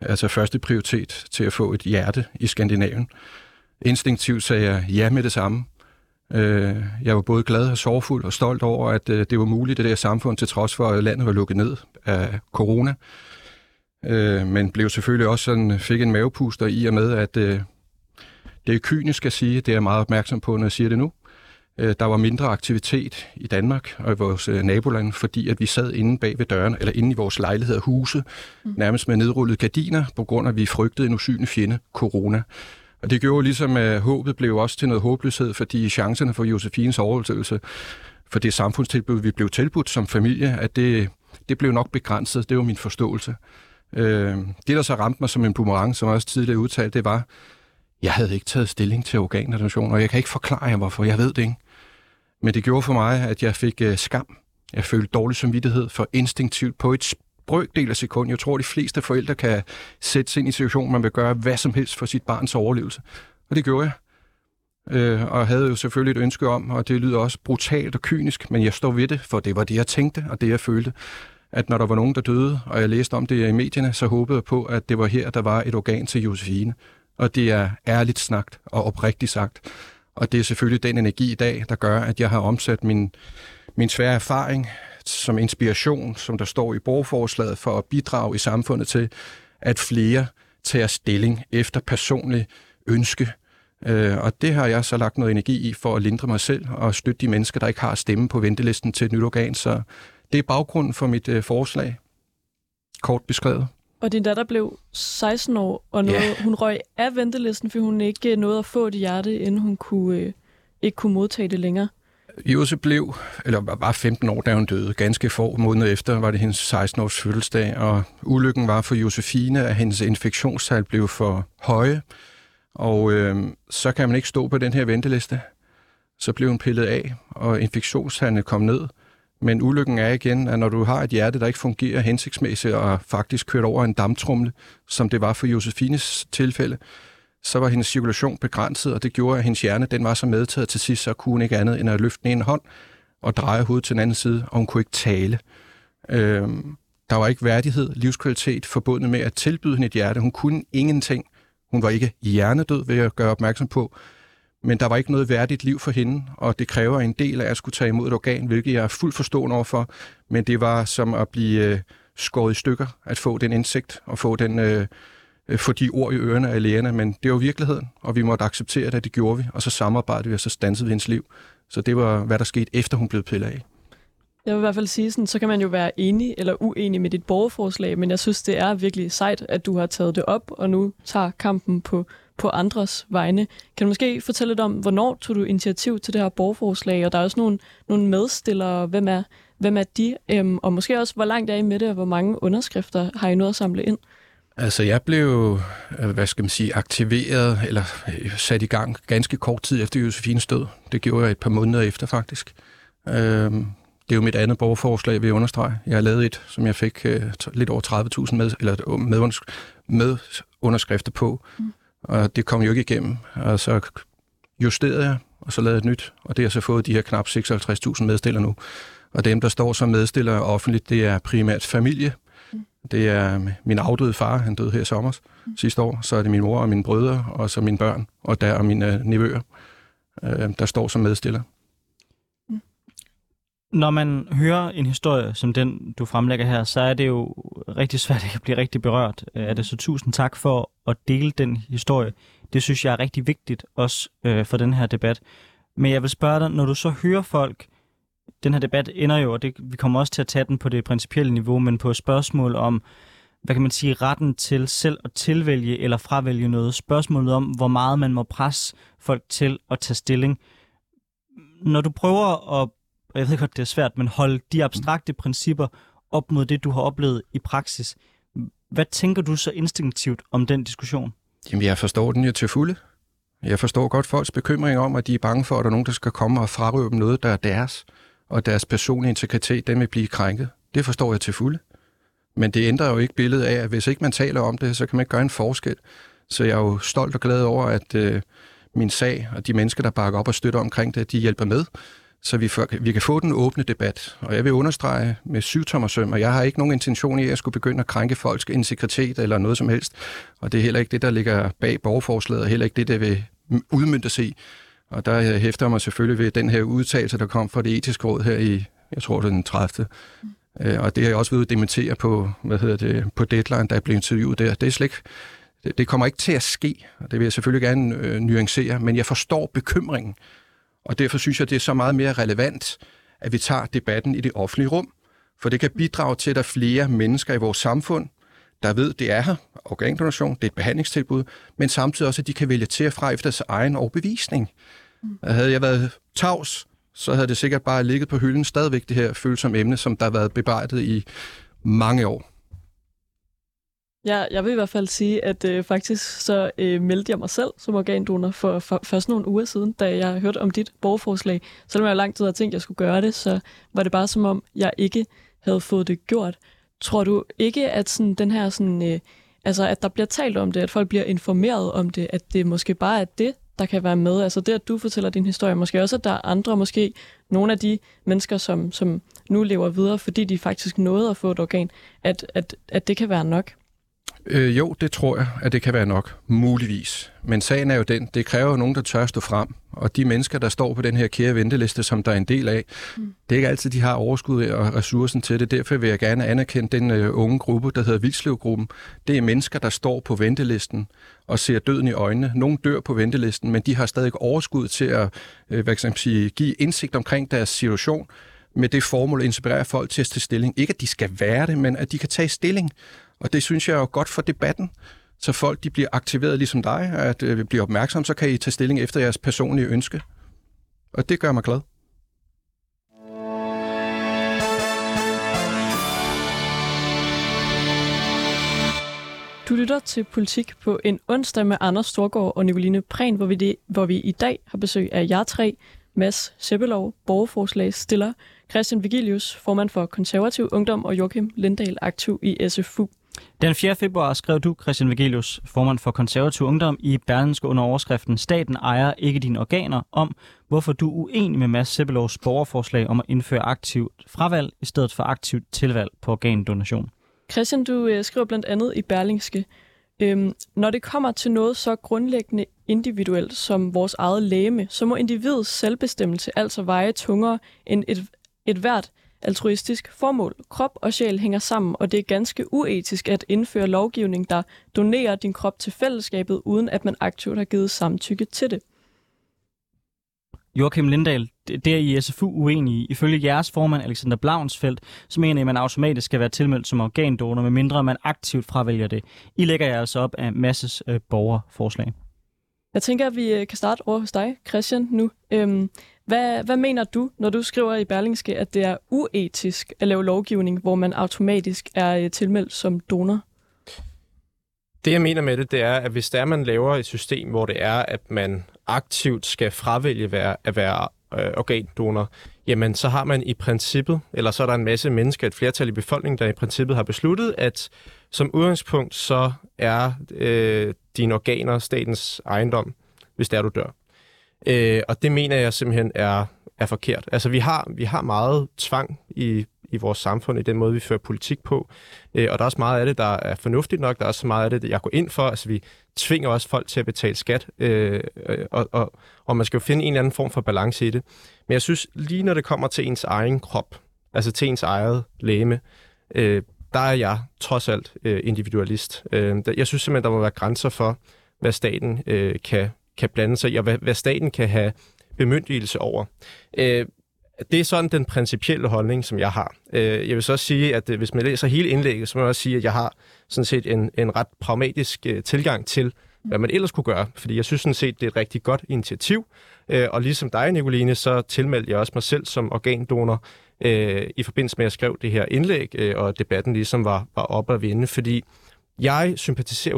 altså første prioritet til at få et hjerte i Skandinavien. Instinktivt sagde jeg ja med det samme. Øh, jeg var både glad og sorgfuld og stolt over, at øh, det var muligt, det der samfund, til trods for, at landet var lukket ned af corona. Øh, men blev selvfølgelig også sådan, fik en mavepuster i og med, at øh, det er kynisk at sige, det er jeg meget opmærksom på, når jeg siger det nu. Der var mindre aktivitet i Danmark og i vores naboland, fordi at vi sad inde bag ved døren, eller inde i vores lejligheder huse, mm. nærmest med nedrullede gardiner, på grund af, at vi frygtede en usynlig fjende, corona. Og det gjorde ligesom, at håbet blev også til noget håbløshed, fordi chancerne for Josefines overlevelse, for det samfundstilbud, vi blev tilbudt som familie, at det, det blev nok begrænset. Det var min forståelse. Øh, det, der så ramte mig som en boomerang, som jeg også tidligere udtalt, det var, jeg havde ikke taget stilling til organdonation, og jeg kan ikke forklare jer, hvorfor. Jeg ved det ikke. Men det gjorde for mig, at jeg fik øh, skam. Jeg følte dårlig samvittighed for instinktivt på et brøkdel af sekund. Jeg tror, at de fleste forældre kan sætte sig ind i situationen, man vil gøre hvad som helst for sit barns overlevelse. Og det gjorde jeg. Øh, og havde jo selvfølgelig et ønske om, og det lyder også brutalt og kynisk, men jeg står ved det, for det var det, jeg tænkte, og det, jeg følte at når der var nogen, der døde, og jeg læste om det i medierne, så håbede jeg på, at det var her, der var et organ til Josefine. Og det er ærligt snakt og oprigtigt sagt. Og det er selvfølgelig den energi i dag, der gør, at jeg har omsat min, min svære erfaring som inspiration, som der står i borgerforslaget, for at bidrage i samfundet til, at flere tager stilling efter personlig ønske. Øh, og det har jeg så lagt noget energi i for at lindre mig selv og støtte de mennesker, der ikke har stemme på ventelisten til et nyt organ. Så det er baggrunden for mit øh, forslag, kort beskrevet. Og din datter blev 16 år, og nåede, yeah. hun røg af ventelisten, for hun ikke nåede at få et hjerte, inden hun kunne, øh, ikke kunne modtage det længere. Jose blev, eller var 15 år, da hun døde. Ganske få måneder efter var det hendes 16-års fødselsdag, og ulykken var for Josefine, at hendes infektionstal blev for høje, og øh, så kan man ikke stå på den her venteliste. Så blev hun pillet af, og infektionstallene kom ned. Men ulykken er igen, at når du har et hjerte, der ikke fungerer hensigtsmæssigt og faktisk kørt over en damtrumle, som det var for Josefines tilfælde, så var hendes cirkulation begrænset, og det gjorde, at hendes hjerne den var så medtaget til sidst, så kunne hun ikke andet end at løfte den ene hånd og dreje hovedet til den anden side, og hun kunne ikke tale. Øhm, der var ikke værdighed, livskvalitet forbundet med at tilbyde hende et hjerte. Hun kunne ingenting. Hun var ikke hjernedød, vil jeg gøre opmærksom på, men der var ikke noget værdigt liv for hende, og det kræver en del af at skulle tage imod et organ, hvilket jeg er fuldt forstående overfor, men det var som at blive øh, skåret i stykker, at få den indsigt og få den... Øh, øh få de ord i ørerne af lægerne, men det var virkeligheden, og vi måtte acceptere det, det gjorde vi, og så samarbejdede vi, og så stansede vi hendes liv. Så det var, hvad der skete, efter hun blev pillet af. Jeg vil i hvert fald sige, sådan, så kan man jo være enig eller uenig med dit borgerforslag, men jeg synes, det er virkelig sejt, at du har taget det op, og nu tager kampen på på andres vegne. Kan du måske fortælle lidt om, hvornår tog du initiativ til det her borgerforslag, og der er også nogle, nogle medstillere, hvem er, hvem er de, øhm, og måske også, hvor langt er I med det, og hvor mange underskrifter har I nået at samle ind? Altså, jeg blev, øh, hvad skal man sige, aktiveret, eller øh, sat i gang ganske kort tid efter Josefines død. Det gjorde jeg et par måneder efter, faktisk. Øhm, det er jo mit andet borgerforslag, vil jeg understrege. Jeg har lavet et, som jeg fik øh, lidt over 30.000 med, eller med, med underskrifter på. Mm og det kom jo ikke igennem. Og så justerede jeg, og så lavede et nyt, og det har så fået de her knap 56.000 medstillere nu. Og dem, der står som medstillere offentligt, det er primært familie. Mm. Det er min afdøde far, han døde her i sommer mm. sidste år. Så er det min mor og mine brødre, og så mine børn, og der er mine øh, nevøer, øh, der står som medstillere. Når man hører en historie som den, du fremlægger her, så er det jo rigtig svært at blive rigtig berørt øh, af det. Så tusind tak for at dele den historie. Det synes jeg er rigtig vigtigt også øh, for den her debat. Men jeg vil spørge dig, når du så hører folk, den her debat ender jo, og det, vi kommer også til at tage den på det principielle niveau, men på spørgsmål om, hvad kan man sige, retten til selv at tilvælge eller fravælge noget. Spørgsmålet om, hvor meget man må presse folk til at tage stilling. Når du prøver at og jeg ved godt, det er svært, men holde de abstrakte principper op mod det, du har oplevet i praksis. Hvad tænker du så instinktivt om den diskussion? Jamen, jeg forstår den jo til fulde. Jeg forstår godt folks bekymring om, at de er bange for, at der er nogen, der skal komme og frarøve dem noget, der er deres, og deres personlige integritet, den vil blive krænket. Det forstår jeg til fulde. Men det ændrer jo ikke billedet af, at hvis ikke man taler om det, så kan man ikke gøre en forskel. Så jeg er jo stolt og glad over, at øh, min sag og de mennesker, der bakker op og støtter omkring det, de hjælper med så vi, for, vi kan få den åbne debat. Og jeg vil understrege med syvtommersøm, og jeg har ikke nogen intention i, at jeg skulle begynde at krænke folks integritet eller noget som helst. Og det er heller ikke det, der ligger bag borgerforslaget, og heller ikke det, der vil udmyndte sig Og der hæfter mig selvfølgelig ved den her udtalelse, der kom fra det etiske råd her i, jeg tror det er den 30. Mm. Øh, og det har jeg også ved at dementere på, hvad hedder det, på deadline, der blev interviewet der. Det er slet ikke, det, det kommer ikke til at ske, og det vil jeg selvfølgelig gerne øh, nuancere, men jeg forstår bekymringen. Og derfor synes jeg, det er så meget mere relevant, at vi tager debatten i det offentlige rum. For det kan bidrage til, at der er flere mennesker i vores samfund, der ved, det er her, organdonation, det er et behandlingstilbud, men samtidig også, at de kan vælge til og fra efter deres egen overbevisning. Mm. Havde jeg været tavs, så havde det sikkert bare ligget på hylden stadigvæk det her følsomme emne, som der har været bebrejdet i mange år. Ja, jeg vil i hvert fald sige, at øh, faktisk så øh, meldte jeg mig selv som organdonor for, for først nogle uger siden, da jeg hørte om dit borgerforslag. Selvom jeg lang tid havde tænkt, at jeg skulle gøre det, så var det bare som om, jeg ikke havde fået det gjort. Tror du ikke, at sådan, den her sådan, øh, altså at der bliver talt om det, at folk bliver informeret om det, at det måske bare er det, der kan være med? Altså det, at du fortæller din historie, måske også, at der er andre, måske nogle af de mennesker, som, som nu lever videre, fordi de faktisk nåede at få et organ, at, at, at det kan være nok? Øh, jo, det tror jeg, at det kan være nok. Muligvis. Men sagen er jo den, det kræver nogen, der tør stå frem. Og de mennesker, der står på den her kære venteliste, som der er en del af, mm. det er ikke altid, de har overskud og ressourcen til det. Derfor vil jeg gerne anerkende den uh, unge gruppe, der hedder Vildslev-gruppen. Det er mennesker, der står på ventelisten og ser døden i øjnene. Nogle dør på ventelisten, men de har stadig overskud til at uh, hvad kan man sige, give indsigt omkring deres situation med det formål at inspirere folk til at tage stilling. Ikke at de skal være det, men at de kan tage stilling. Og det synes jeg er jo godt for debatten, så folk de bliver aktiveret ligesom dig, at øh, bliver opmærksom, så kan I tage stilling efter jeres personlige ønske. Og det gør mig glad. Du lytter til Politik på en onsdag med Anders Storgård og Nicoline Prehn, hvor vi, det, hvor vi i dag har besøg af jer tre, Mads Seppelov, borgerforslagsstiller, Christian Vigilius, formand for Konservativ Ungdom og Joachim Lindahl, aktiv i SFU. Den 4. februar skrev du, Christian Vigelius, formand for Konservativ Ungdom, i Berlinske under overskriften Staten ejer ikke dine organer, om hvorfor du er uenig med Mads Sebelovs borgerforslag om at indføre aktivt fravalg i stedet for aktivt tilvalg på organdonation. Christian, du øh, skriver blandt andet i Berlingske, øhm, når det kommer til noget så grundlæggende individuelt som vores eget læme, så må individets selvbestemmelse altså veje tungere end et, et hvert altruistisk formål. Krop og sjæl hænger sammen, og det er ganske uetisk at indføre lovgivning, der donerer din krop til fællesskabet, uden at man aktivt har givet samtykke til det. Joachim Lindahl, det er I SFU uenige. Ifølge jeres formand, Alexander Blaunsfeldt, så mener I, at man automatisk skal være tilmeldt som organdonor, medmindre man aktivt fravælger det. I lægger jer altså op af masses øh, borgerforslag. Jeg tænker, at vi øh, kan starte over hos dig, Christian, nu. Øhm, hvad, hvad mener du, når du skriver i Berlingske, at det er uetisk at lave lovgivning, hvor man automatisk er øh, tilmeldt som donor? Det, jeg mener med det, det er, at hvis der man laver et system, hvor det er, at man aktivt skal fravælge være, at være øh, organdonor, jamen så har man i princippet, eller så er der en masse mennesker, et flertal i befolkningen, der i princippet har besluttet, at som udgangspunkt så er øh, dine organer statens ejendom, hvis der du dør. Øh, og det mener jeg simpelthen er, er forkert. Altså vi har, vi har meget tvang i, i vores samfund, i den måde, vi fører politik på. Øh, og der er også meget af det, der er fornuftigt nok. Der er også meget af det, jeg går ind for. Altså vi tvinger også folk til at betale skat, øh, øh og, og, og man skal jo finde en eller anden form for balance i det. Men jeg synes, lige når det kommer til ens egen krop, altså til ens eget læme, øh, der er jeg trods alt øh, individualist. Øh, jeg synes simpelthen, der må være grænser for, hvad staten øh, kan, kan blande sig i, og hvad, hvad staten kan have bemyndigelse over. Øh, det er sådan den principielle holdning, som jeg har. Øh, jeg vil så også sige, at øh, hvis man læser hele indlægget, så må jeg også sige, at jeg har sådan set en, en ret pragmatisk øh, tilgang til, hvad man ellers kunne gøre. Fordi jeg synes sådan set, det er et rigtig godt initiativ. Øh, og ligesom dig, Nicoline, så tilmeldte jeg også mig selv som organdonor øh, i forbindelse med, at jeg skrev det her indlæg, og debatten ligesom var, var op at vinde, fordi jeg sympatiserer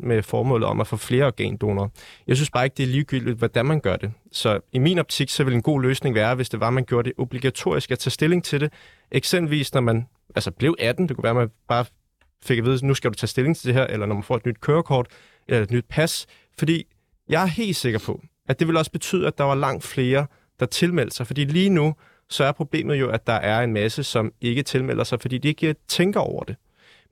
100% med formålet om at få flere organdonorer. Jeg synes bare ikke, det er ligegyldigt, hvordan man gør det. Så i min optik, så vil en god løsning være, hvis det var, at man gjorde det obligatorisk at tage stilling til det. Eksempelvis, når man altså blev 18, det kunne være, at man bare fik at vide, nu skal du tage stilling til det her, eller når man får et nyt kørekort, eller et nyt pas. Fordi jeg er helt sikker på, at det vil også betyde, at der var langt flere, der tilmelder sig. Fordi lige nu, så er problemet jo, at der er en masse, som ikke tilmelder sig, fordi de ikke tænker over det.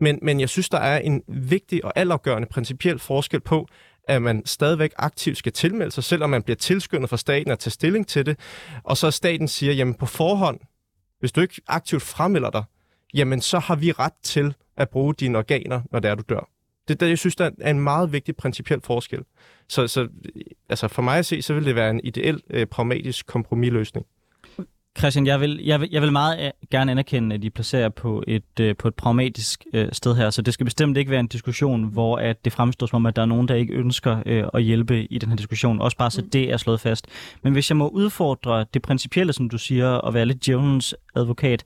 Men, men jeg synes, der er en vigtig og altafgørende principiel forskel på, at man stadigvæk aktivt skal tilmelde sig, selvom man bliver tilskyndet fra staten at tage stilling til det. Og så staten siger, jamen på forhånd, hvis du ikke aktivt fremmelder dig, jamen så har vi ret til at bruge dine organer, når det er, du dør. Det, det jeg synes, der er en meget vigtig principiel forskel. Så, så altså for mig at se, så vil det være en ideel, øh, pragmatisk kompromisløsning. Christian, jeg vil, jeg vil, jeg vil meget øh, gerne anerkende, at I placerer på et, øh, på et pragmatisk øh, sted her, så det skal bestemt ikke være en diskussion, hvor at det fremstår som om, at der er nogen, der ikke ønsker øh, at hjælpe i den her diskussion, også bare så mm. det er slået fast. Men hvis jeg må udfordre det principielle, som du siger, og være lidt djævelens advokat,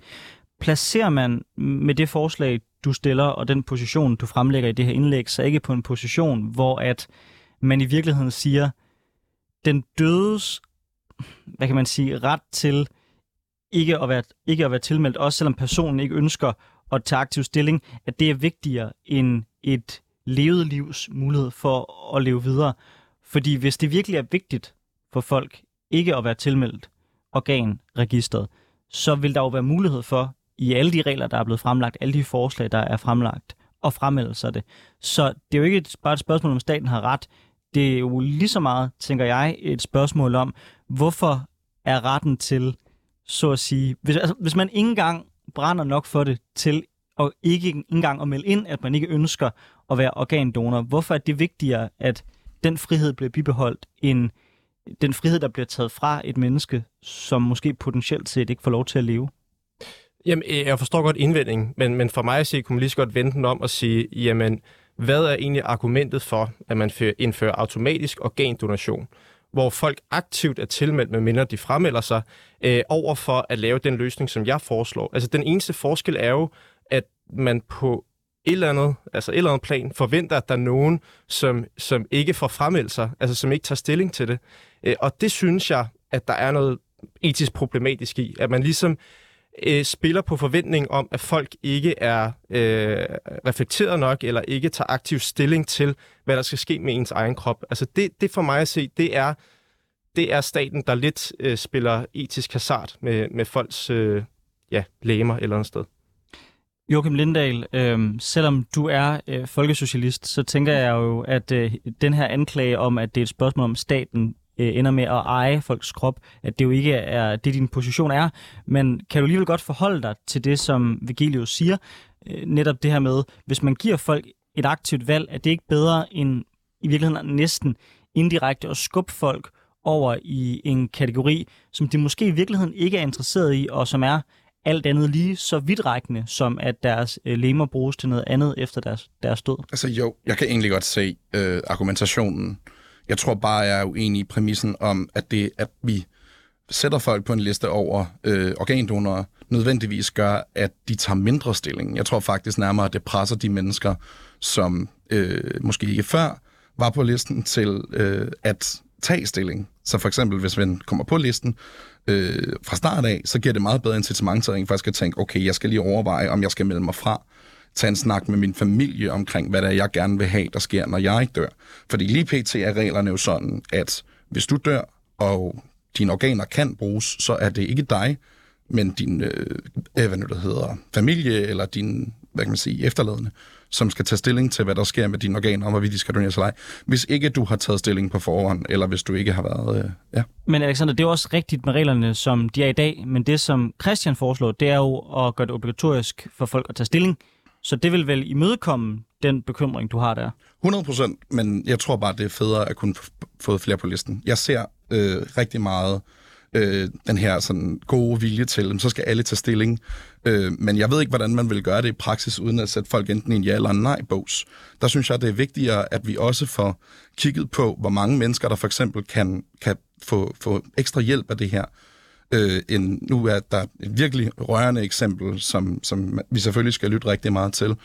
placerer man med det forslag, du stiller, og den position, du fremlægger i det her indlæg, så ikke på en position, hvor at man i virkeligheden siger, den dødes, hvad kan man sige, ret til ikke at være, ikke at være tilmeldt, også selvom personen ikke ønsker at tage aktiv stilling, at det er vigtigere end et levet livs mulighed for at leve videre. Fordi hvis det virkelig er vigtigt for folk ikke at være tilmeldt organregistret, så vil der jo være mulighed for, i alle de regler, der er blevet fremlagt, alle de forslag, der er fremlagt, at fremmelde sig det. Så det er jo ikke bare et spørgsmål, om staten har ret. Det er jo lige så meget, tænker jeg, et spørgsmål om, hvorfor er retten til så at sige, hvis, altså, hvis man ikke engang brænder nok for det til og ikke engang at melde ind, at man ikke ønsker at være organdonor, hvorfor er det vigtigere, at den frihed bliver bibeholdt, end den frihed, der bliver taget fra et menneske, som måske potentielt set ikke får lov til at leve? Jamen, øh, jeg forstår godt indvendingen, men, men for mig at se, kunne man lige så godt vente den om og sige, jamen, hvad er egentlig argumentet for, at man indfører automatisk organdonation? Hvor folk aktivt er tilmeldt, medmindre de fremmelder sig, øh, over for at lave den løsning, som jeg foreslår. Altså, den eneste forskel er jo, at man på et eller andet, altså et eller andet plan, forventer, at der er nogen, som, som ikke får fremmeldt sig, altså som ikke tager stilling til det. Øh, og det synes jeg, at der er noget etisk problematisk i, at man ligesom øh, spiller på forventning om, at folk ikke er øh, reflekteret nok, eller ikke tager aktiv stilling til, hvad der skal ske med ens egen krop. Altså det, det for mig at se, det er, det er staten, der lidt øh, spiller etisk hasard med, med folks øh, ja, læmer eller andet sted. Joachim Lindahl, øh, selvom du er øh, folkesocialist, så tænker jeg jo, at øh, den her anklage om, at det er et spørgsmål om staten øh, ender med at eje folks krop, at det jo ikke er det, din position er. Men kan du alligevel godt forholde dig til det, som Vigilius siger, øh, netop det her med, hvis man giver folk et aktivt valg, at det ikke bedre end i virkeligheden næsten indirekte at skubbe folk over i en kategori, som de måske i virkeligheden ikke er interesseret i, og som er alt andet lige så vidtrækkende, som at deres øh, lemmer bruges til noget andet efter deres, deres død? Altså jo, jeg kan egentlig godt se øh, argumentationen. Jeg tror bare, jeg er uenig i præmissen om, at det, at vi sætter folk på en liste over øh, organdonorer, nødvendigvis gør, at de tager mindre stilling. Jeg tror faktisk nærmere, at det presser de mennesker, som øh, måske ikke før var på listen, til øh, at tage stilling. Så for eksempel, hvis man kommer på listen øh, fra start af, så giver det meget bedre incitament til at faktisk at tænke, okay, jeg skal lige overveje, om jeg skal melde mig fra tage en snak med min familie omkring, hvad det er, jeg gerne vil have, der sker, når jeg ikke dør. Fordi lige pt. er reglerne jo sådan, at hvis du dør, og dine organer kan bruges, så er det ikke dig, men din øh, øh hvad nu det hedder, familie eller din hvad kan man sige, efterladende, som skal tage stilling til, hvad der sker med dine organer, og hvorvidt de skal donere eller ej. Hvis ikke du har taget stilling på forhånd, eller hvis du ikke har været... Øh, ja. Men Alexander, det er også rigtigt med reglerne, som de er i dag, men det, som Christian foreslår, det er jo at gøre det obligatorisk for folk at tage stilling. Så det vil vel imødekomme den bekymring, du har der? 100 procent, men jeg tror bare, det er federe at kunne få flere på listen. Jeg ser øh, rigtig meget øh, den her sådan gode vilje til, så skal alle tage stilling. Øh, men jeg ved ikke, hvordan man vil gøre det i praksis, uden at sætte folk enten i en ja eller en nej-bås. Der synes jeg, det er vigtigere, at vi også får kigget på, hvor mange mennesker, der for eksempel kan, kan få, få ekstra hjælp af det her. Øh, en, nu er der et virkelig rørende eksempel, som, som vi selvfølgelig skal lytte rigtig meget til.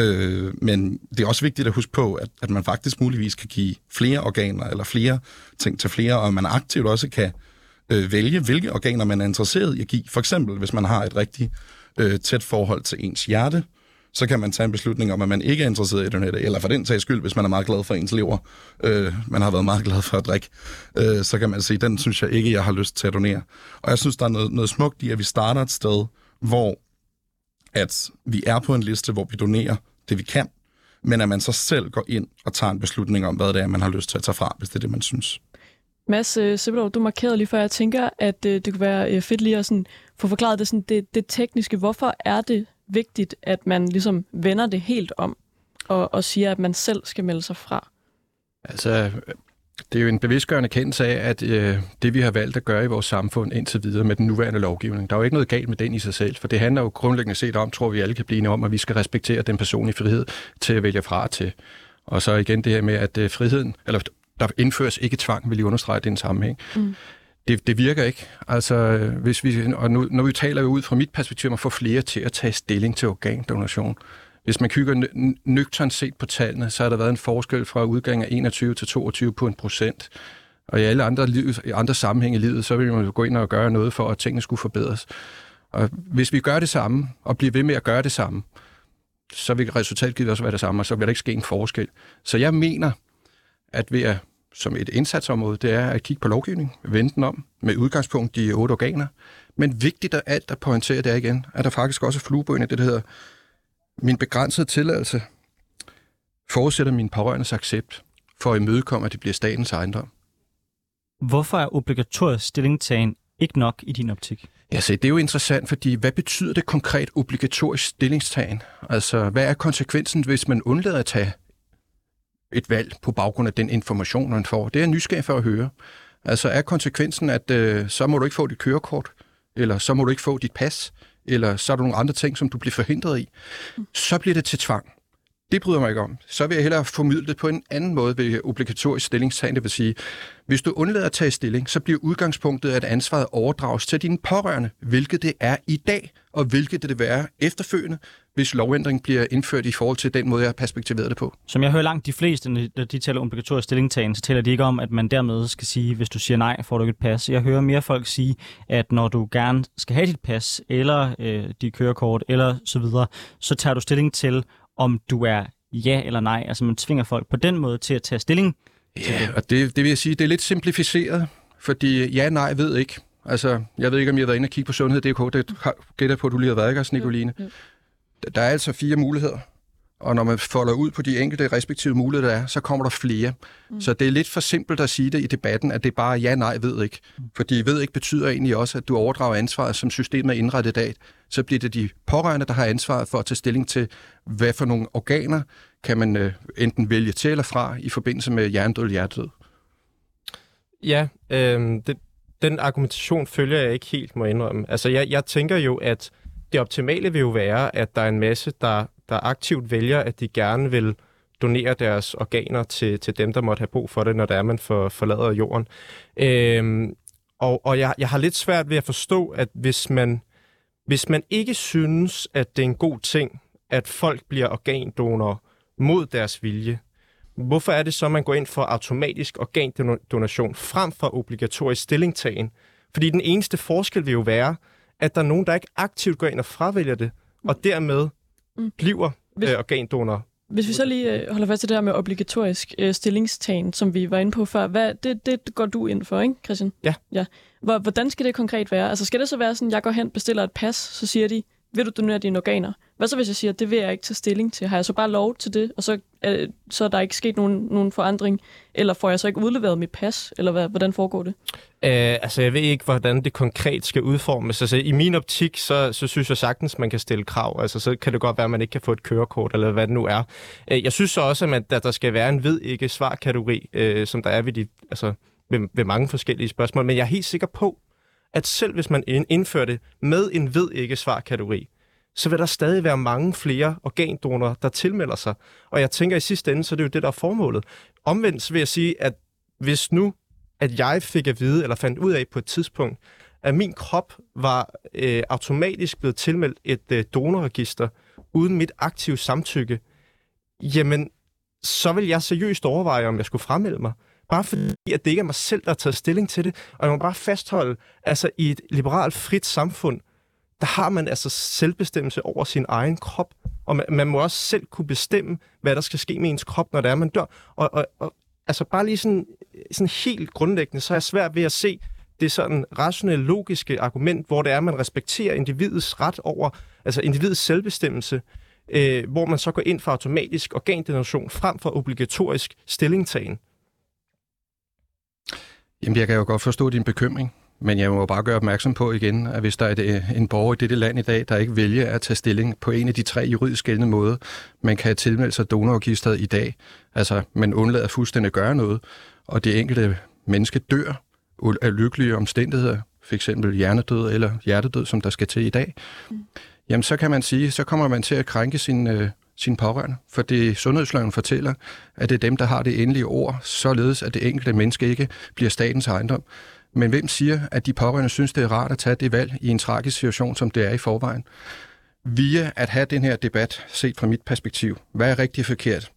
Øh, men det er også vigtigt at huske på, at, at man faktisk muligvis kan give flere organer eller flere ting til flere, og man aktivt også kan øh, vælge, hvilke organer man er interesseret i at give. For eksempel, hvis man har et rigtig øh, tæt forhold til ens hjerte, så kan man tage en beslutning om, at man ikke er interesseret i at donere det, eller for den sags skyld, hvis man er meget glad for ens lever, øh, man har været meget glad for at drikke, øh, så kan man sige, den synes jeg ikke, jeg har lyst til at donere. Og jeg synes, der er noget, noget smukt i, at vi starter et sted, hvor at vi er på en liste, hvor vi donerer det, vi kan, men at man så selv går ind og tager en beslutning om, hvad det er, man har lyst til at tage fra, hvis det er det, man synes. Mads øh, Sebelov, du markerede lige før, jeg tænker, at øh, det kunne være øh, fedt lige at sådan, få forklaret det, sådan, det, det tekniske. Hvorfor er det vigtigt, at man ligesom vender det helt om og, og siger, at man selv skal melde sig fra? Altså, det er jo en bevidstgørende kendelse af, at øh, det vi har valgt at gøre i vores samfund indtil videre med den nuværende lovgivning, der er jo ikke noget galt med den i sig selv, for det handler jo grundlæggende set om, tror vi alle kan blive om, at vi skal respektere den personlige frihed til at vælge fra til. Og så igen det her med, at øh, friheden, eller der indføres ikke tvang, vil jeg understrege den sammenhæng. Mm. Det, det virker ikke. Altså, hvis vi, og nu, når vi taler ud fra mit perspektiv om at få flere til at tage stilling til organdonation, hvis man kigger nøgternt set på tallene, så har der været en forskel fra udgang af 21 til 22 på en procent. Og i alle andre, liv, i andre sammenhænge i livet, så vil man jo gå ind og gøre noget for, at tingene skulle forbedres. Og hvis vi gør det samme, og bliver ved med at gøre det samme, så vil resultatet også være det samme, og så vil der ikke ske en forskel. Så jeg mener, at ved at som et indsatsområde, det er at kigge på lovgivning, vende den om med udgangspunkt i otte organer. Men vigtigt af alt at pointere det er igen, at der faktisk også er flueben i det, der hedder min begrænsede tilladelse forudsætter min pårørendes accept for at imødekomme, at det bliver statens ejendom. Hvorfor er obligatorisk stillingtagen ikke nok i din optik? Ja, se, det er jo interessant, fordi hvad betyder det konkret obligatorisk stillingstagen? Altså, hvad er konsekvensen, hvis man undlader at tage et valg på baggrund af den information, man får? Det er nysgerrig for at høre. Altså, er konsekvensen, at øh, så må du ikke få dit kørekort, eller så må du ikke få dit pas, eller så er der nogle andre ting, som du bliver forhindret i, så bliver det til tvang. Det bryder mig ikke om. Så vil jeg hellere formidle det på en anden måde ved obligatorisk stillingstagen. Det vil sige, hvis du undlader at tage stilling, så bliver udgangspunktet, at ansvaret overdrages til dine pårørende, hvilket det er i dag, og hvilket det vil være efterfølgende, hvis lovændring bliver indført i forhold til den måde, jeg har perspektiveret det på. Som jeg hører langt de fleste, når de taler om obligatorisk stillingtagen, så taler de ikke om, at man dermed skal sige, hvis du siger nej, får du ikke et pas. Jeg hører mere folk sige, at når du gerne skal have dit pas, eller øh, dit kørekort, eller så videre, så tager du stilling til, om du er ja eller nej. Altså man tvinger folk på den måde til at tage stilling. Ja, og det, det vil jeg sige, det er lidt simplificeret, fordi ja, nej, ved ikke. Altså, jeg ved ikke, om jeg har været inde og kigge på sundhed.dk. Det gætter på, at du lige har været, ikke, Nicoline? Ja, ja. Der er altså fire muligheder, og når man folder ud på de enkelte respektive muligheder, der er, så kommer der flere. Mm. Så det er lidt for simpelt at sige det i debatten, at det er bare ja, nej, ved ikke. Mm. Fordi ved ikke betyder egentlig også, at du overdrager ansvaret, som systemet er indrettet i dag. Så bliver det de pårørende, der har ansvaret for at tage stilling til, hvad for nogle organer kan man øh, enten vælge til eller fra i forbindelse med hjernedød eller hjertedød. Ja, øh, det, den argumentation følger jeg ikke helt, må jeg indrømme. Altså, jeg, jeg tænker jo, at det optimale vil jo være, at der er en masse, der, der aktivt vælger, at de gerne vil donere deres organer til, til dem, der måtte have brug for det, når der er, man for, forlader jorden. Øhm, og og jeg, jeg har lidt svært ved at forstå, at hvis man, hvis man ikke synes, at det er en god ting, at folk bliver organdonorer mod deres vilje, hvorfor er det så, at man går ind for automatisk organdonation frem for obligatorisk stillingtagen? Fordi den eneste forskel vil jo være, at der er nogen, der ikke aktivt går ind og fravælger det, og dermed mm. bliver hvis, øh, organdonor. Hvis vi så lige øh, holder fast til det her med obligatorisk øh, stillingstagen, som vi var inde på før, hvad, det, det går du ind for, ikke Christian? Ja. ja. Hvordan skal det konkret være? Altså skal det så være sådan, jeg går hen, bestiller et pas, så siger de, vil du donere dine organer? Hvad så hvis jeg siger, det vil jeg ikke tage stilling til? Har jeg så bare lov til det, og så, øh, så er der ikke sket nogen, nogen forandring? Eller får jeg så ikke udleveret mit pas? Eller hvad, hvordan foregår det? Øh, altså, jeg ved ikke, hvordan det konkret skal udformes. Altså, i min optik, så, så synes jeg sagtens, man kan stille krav. Altså, så kan det godt være, at man ikke kan få et kørekort, eller hvad det nu er. Øh, jeg synes så også, at, man, at der skal være en ved ikke svar-kategori, øh, som der er ved, de, altså, ved, ved mange forskellige spørgsmål. Men jeg er helt sikker på, at selv hvis man indfører det med en ved ikke svar-kategori, så vil der stadig være mange flere organdonorer, der tilmelder sig. Og jeg tænker i sidste ende, så er det jo det, der er formålet. Omvendt vil jeg sige, at hvis nu, at jeg fik at vide, eller fandt ud af på et tidspunkt, at min krop var øh, automatisk blevet tilmeldt et øh, donorregister uden mit aktive samtykke, jamen, så vil jeg seriøst overveje, om jeg skulle fremmelde mig. Bare fordi, at det ikke er mig selv, der har taget stilling til det. Og jeg må bare fastholde, altså i et liberalt, frit samfund, der har man altså selvbestemmelse over sin egen krop og man, man må også selv kunne bestemme, hvad der skal ske med ens krop, når det er, man dør. Og, og, og altså bare lige sådan, sådan helt grundlæggende, så er jeg svært ved at se det sådan rationelle, logiske argument, hvor det er, at man respekterer individets ret over, altså individets selvbestemmelse, øh, hvor man så går ind for automatisk organdonation frem for obligatorisk stillingtagen. Jamen, jeg kan jo godt forstå din bekymring, men jeg må bare gøre opmærksom på igen, at hvis der er en borger i dette land i dag, der ikke vælger at tage stilling på en af de tre juridisk gældende måder, man kan tilmelde sig donorregisteret i dag, altså man undlader fuldstændig at gøre noget, og det enkelte menneske dør af lykkelige omstændigheder, f.eks. hjernedød eller hjertedød, som der skal til i dag, mm. jamen så kan man sige, så kommer man til at krænke sin, øh, sine pårørende. For det sundhedsloven fortæller, at det er dem, der har det endelige ord, således at det enkelte menneske ikke bliver statens ejendom. Men hvem siger, at de pårørende synes, det er rart at tage det valg i en tragisk situation, som det er i forvejen? Via at have den her debat, set fra mit perspektiv, hvad er rigtig forkert?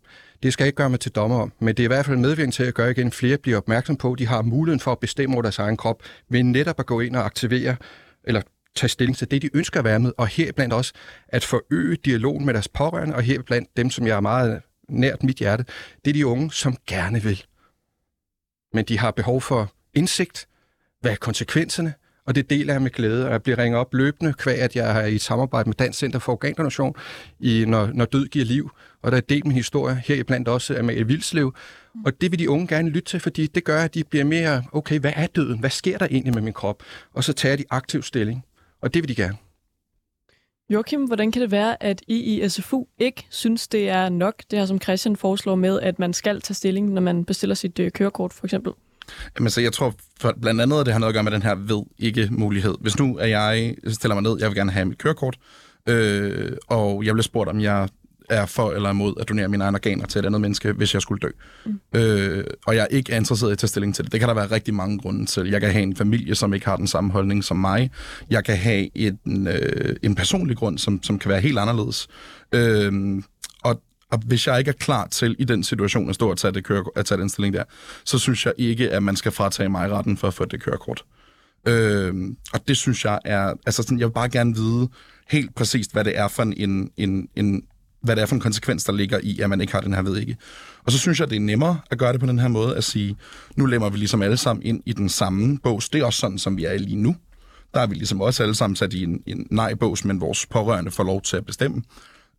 Det skal ikke gøre mig til dommer om, men det er i hvert fald medvirkende til at gøre igen, flere bliver opmærksom på, at de har muligheden for at bestemme over deres egen krop, ved netop at gå ind og aktivere, eller tage stilling til det, de ønsker at være med, og heriblandt også at forøge dialogen med deres pårørende, og heriblandt dem, som jeg er meget nært mit hjerte, det er de unge, som gerne vil. Men de har behov for indsigt, hvad er konsekvenserne, og det deler jeg med glæde, og jeg bliver ringet op løbende, kvæg at jeg har i et samarbejde med Dansk Center for Organdonation, i, når, når død giver liv, og der er delt min historie, heriblandt også af Amalie Vilslev, og det vil de unge gerne lytte til, fordi det gør, at de bliver mere, okay, hvad er døden? Hvad sker der egentlig med min krop? Og så tager de aktiv stilling, og det vil de gerne. Joachim, hvordan kan det være, at I i SFU ikke synes, det er nok, det her som Christian foreslår med, at man skal tage stilling, når man bestiller sit øh, kørekort, for eksempel? Jamen, så jeg tror for, blandt andet, at det har noget at gøre med den her ved-ikke-mulighed. Hvis nu er jeg stiller mig ned, jeg vil gerne have mit kørekort, øh, og jeg bliver spurgt, om jeg er for eller imod at donere mine egne organer til et andet menneske, hvis jeg skulle dø. Mm. Øh, og jeg ikke er interesseret i at tage stilling til det. Det kan der være rigtig mange grunde til. Jeg kan have en familie, som ikke har den samme holdning som mig. Jeg kan have en, øh, en personlig grund, som, som kan være helt anderledes. Øh, og, og hvis jeg ikke er klar til i den situation at stå og tage, det køre, at tage den stilling der, så synes jeg ikke, at man skal fratage mig retten for at få det kørekort. Øh, og det synes jeg er... Altså sådan, jeg vil bare gerne vide helt præcist, hvad det er for en, en, en hvad det er for en konsekvens, der ligger i, at man ikke har den her ved ikke. Og så synes jeg, det er nemmere at gøre det på den her måde, at sige, nu lemmer vi ligesom alle sammen ind i den samme bås. Det er også sådan, som vi er lige nu. Der er vi ligesom også alle sammen sat i en, en nej-bås, men vores pårørende får lov til at bestemme.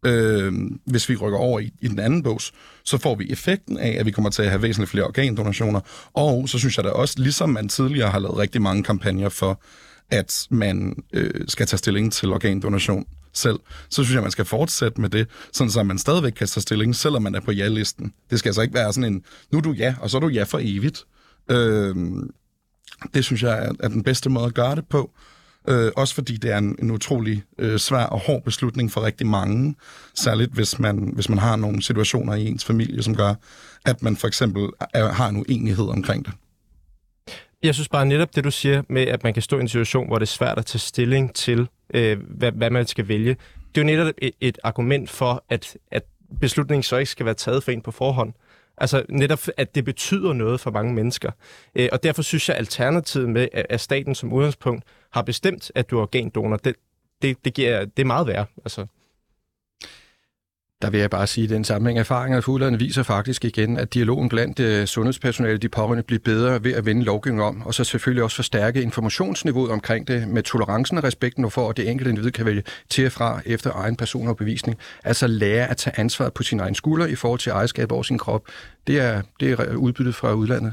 Øh, hvis vi rykker over i, i den anden bås, så får vi effekten af, at vi kommer til at have væsentligt flere organdonationer. Og så synes jeg da også, ligesom man tidligere har lavet rigtig mange kampagner for, at man øh, skal tage stilling til organdonation selv, så synes jeg, man skal fortsætte med det, sådan så man stadigvæk kan tage stilling, selvom man er på ja-listen. Det skal altså ikke være sådan en, nu er du ja, og så er du ja for evigt. Øh, det synes jeg er, den bedste måde at gøre det på. Øh, også fordi det er en, en utrolig øh, svær og hård beslutning for rigtig mange. Særligt hvis man, hvis man har nogle situationer i ens familie, som gør, at man for eksempel er, har en uenighed omkring det. Jeg synes bare netop det, du siger med, at man kan stå i en situation, hvor det er svært at tage stilling til, øh, hvad, hvad man skal vælge. Det er jo netop et, et argument for, at, at beslutningen så ikke skal være taget for en på forhånd. Altså netop, at det betyder noget for mange mennesker. Øh, og derfor synes jeg, at alternativet med, at staten som udgangspunkt har bestemt, at du er organdonor, det, det, det, giver, det er meget værd. Altså. Der vil jeg bare sige, at den sammenhæng erfaringer fra udlandet viser faktisk igen, at dialogen blandt øh, sundhedspersonale de pårørende bliver bedre ved at vende lovgivningen om, og så selvfølgelig også forstærke informationsniveauet omkring det med tolerancen og respekten for, at det enkelte individ kan vælge til og fra efter egen person og bevisning. Altså lære at tage ansvar på sin egen skulder i forhold til ejerskab over sin krop. Det er, det er udbyttet fra udlandet.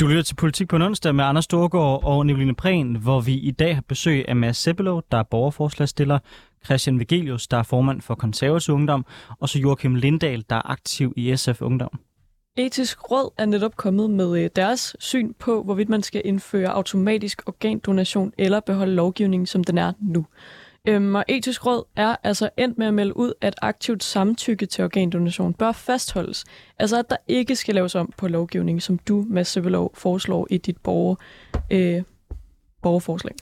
Du lytter til Politik på en onsdag med Anders Storgård og Nicoline Prehn, hvor vi i dag har besøg af Mads Sebelo, der er borgerforslagstiller, Christian Vigelius, der er formand for konservativ ungdom, og så Joachim Lindahl, der er aktiv i SF Ungdom. Etisk Råd er netop kommet med øh, deres syn på, hvorvidt man skal indføre automatisk organdonation eller beholde lovgivningen, som den er nu. Øhm, og etisk råd er altså endt med at melde ud, at aktivt samtykke til organdonation bør fastholdes. Altså at der ikke skal laves om på lovgivningen, som du, Mads Sevelov, foreslår i dit borger, øh, borgerforslag.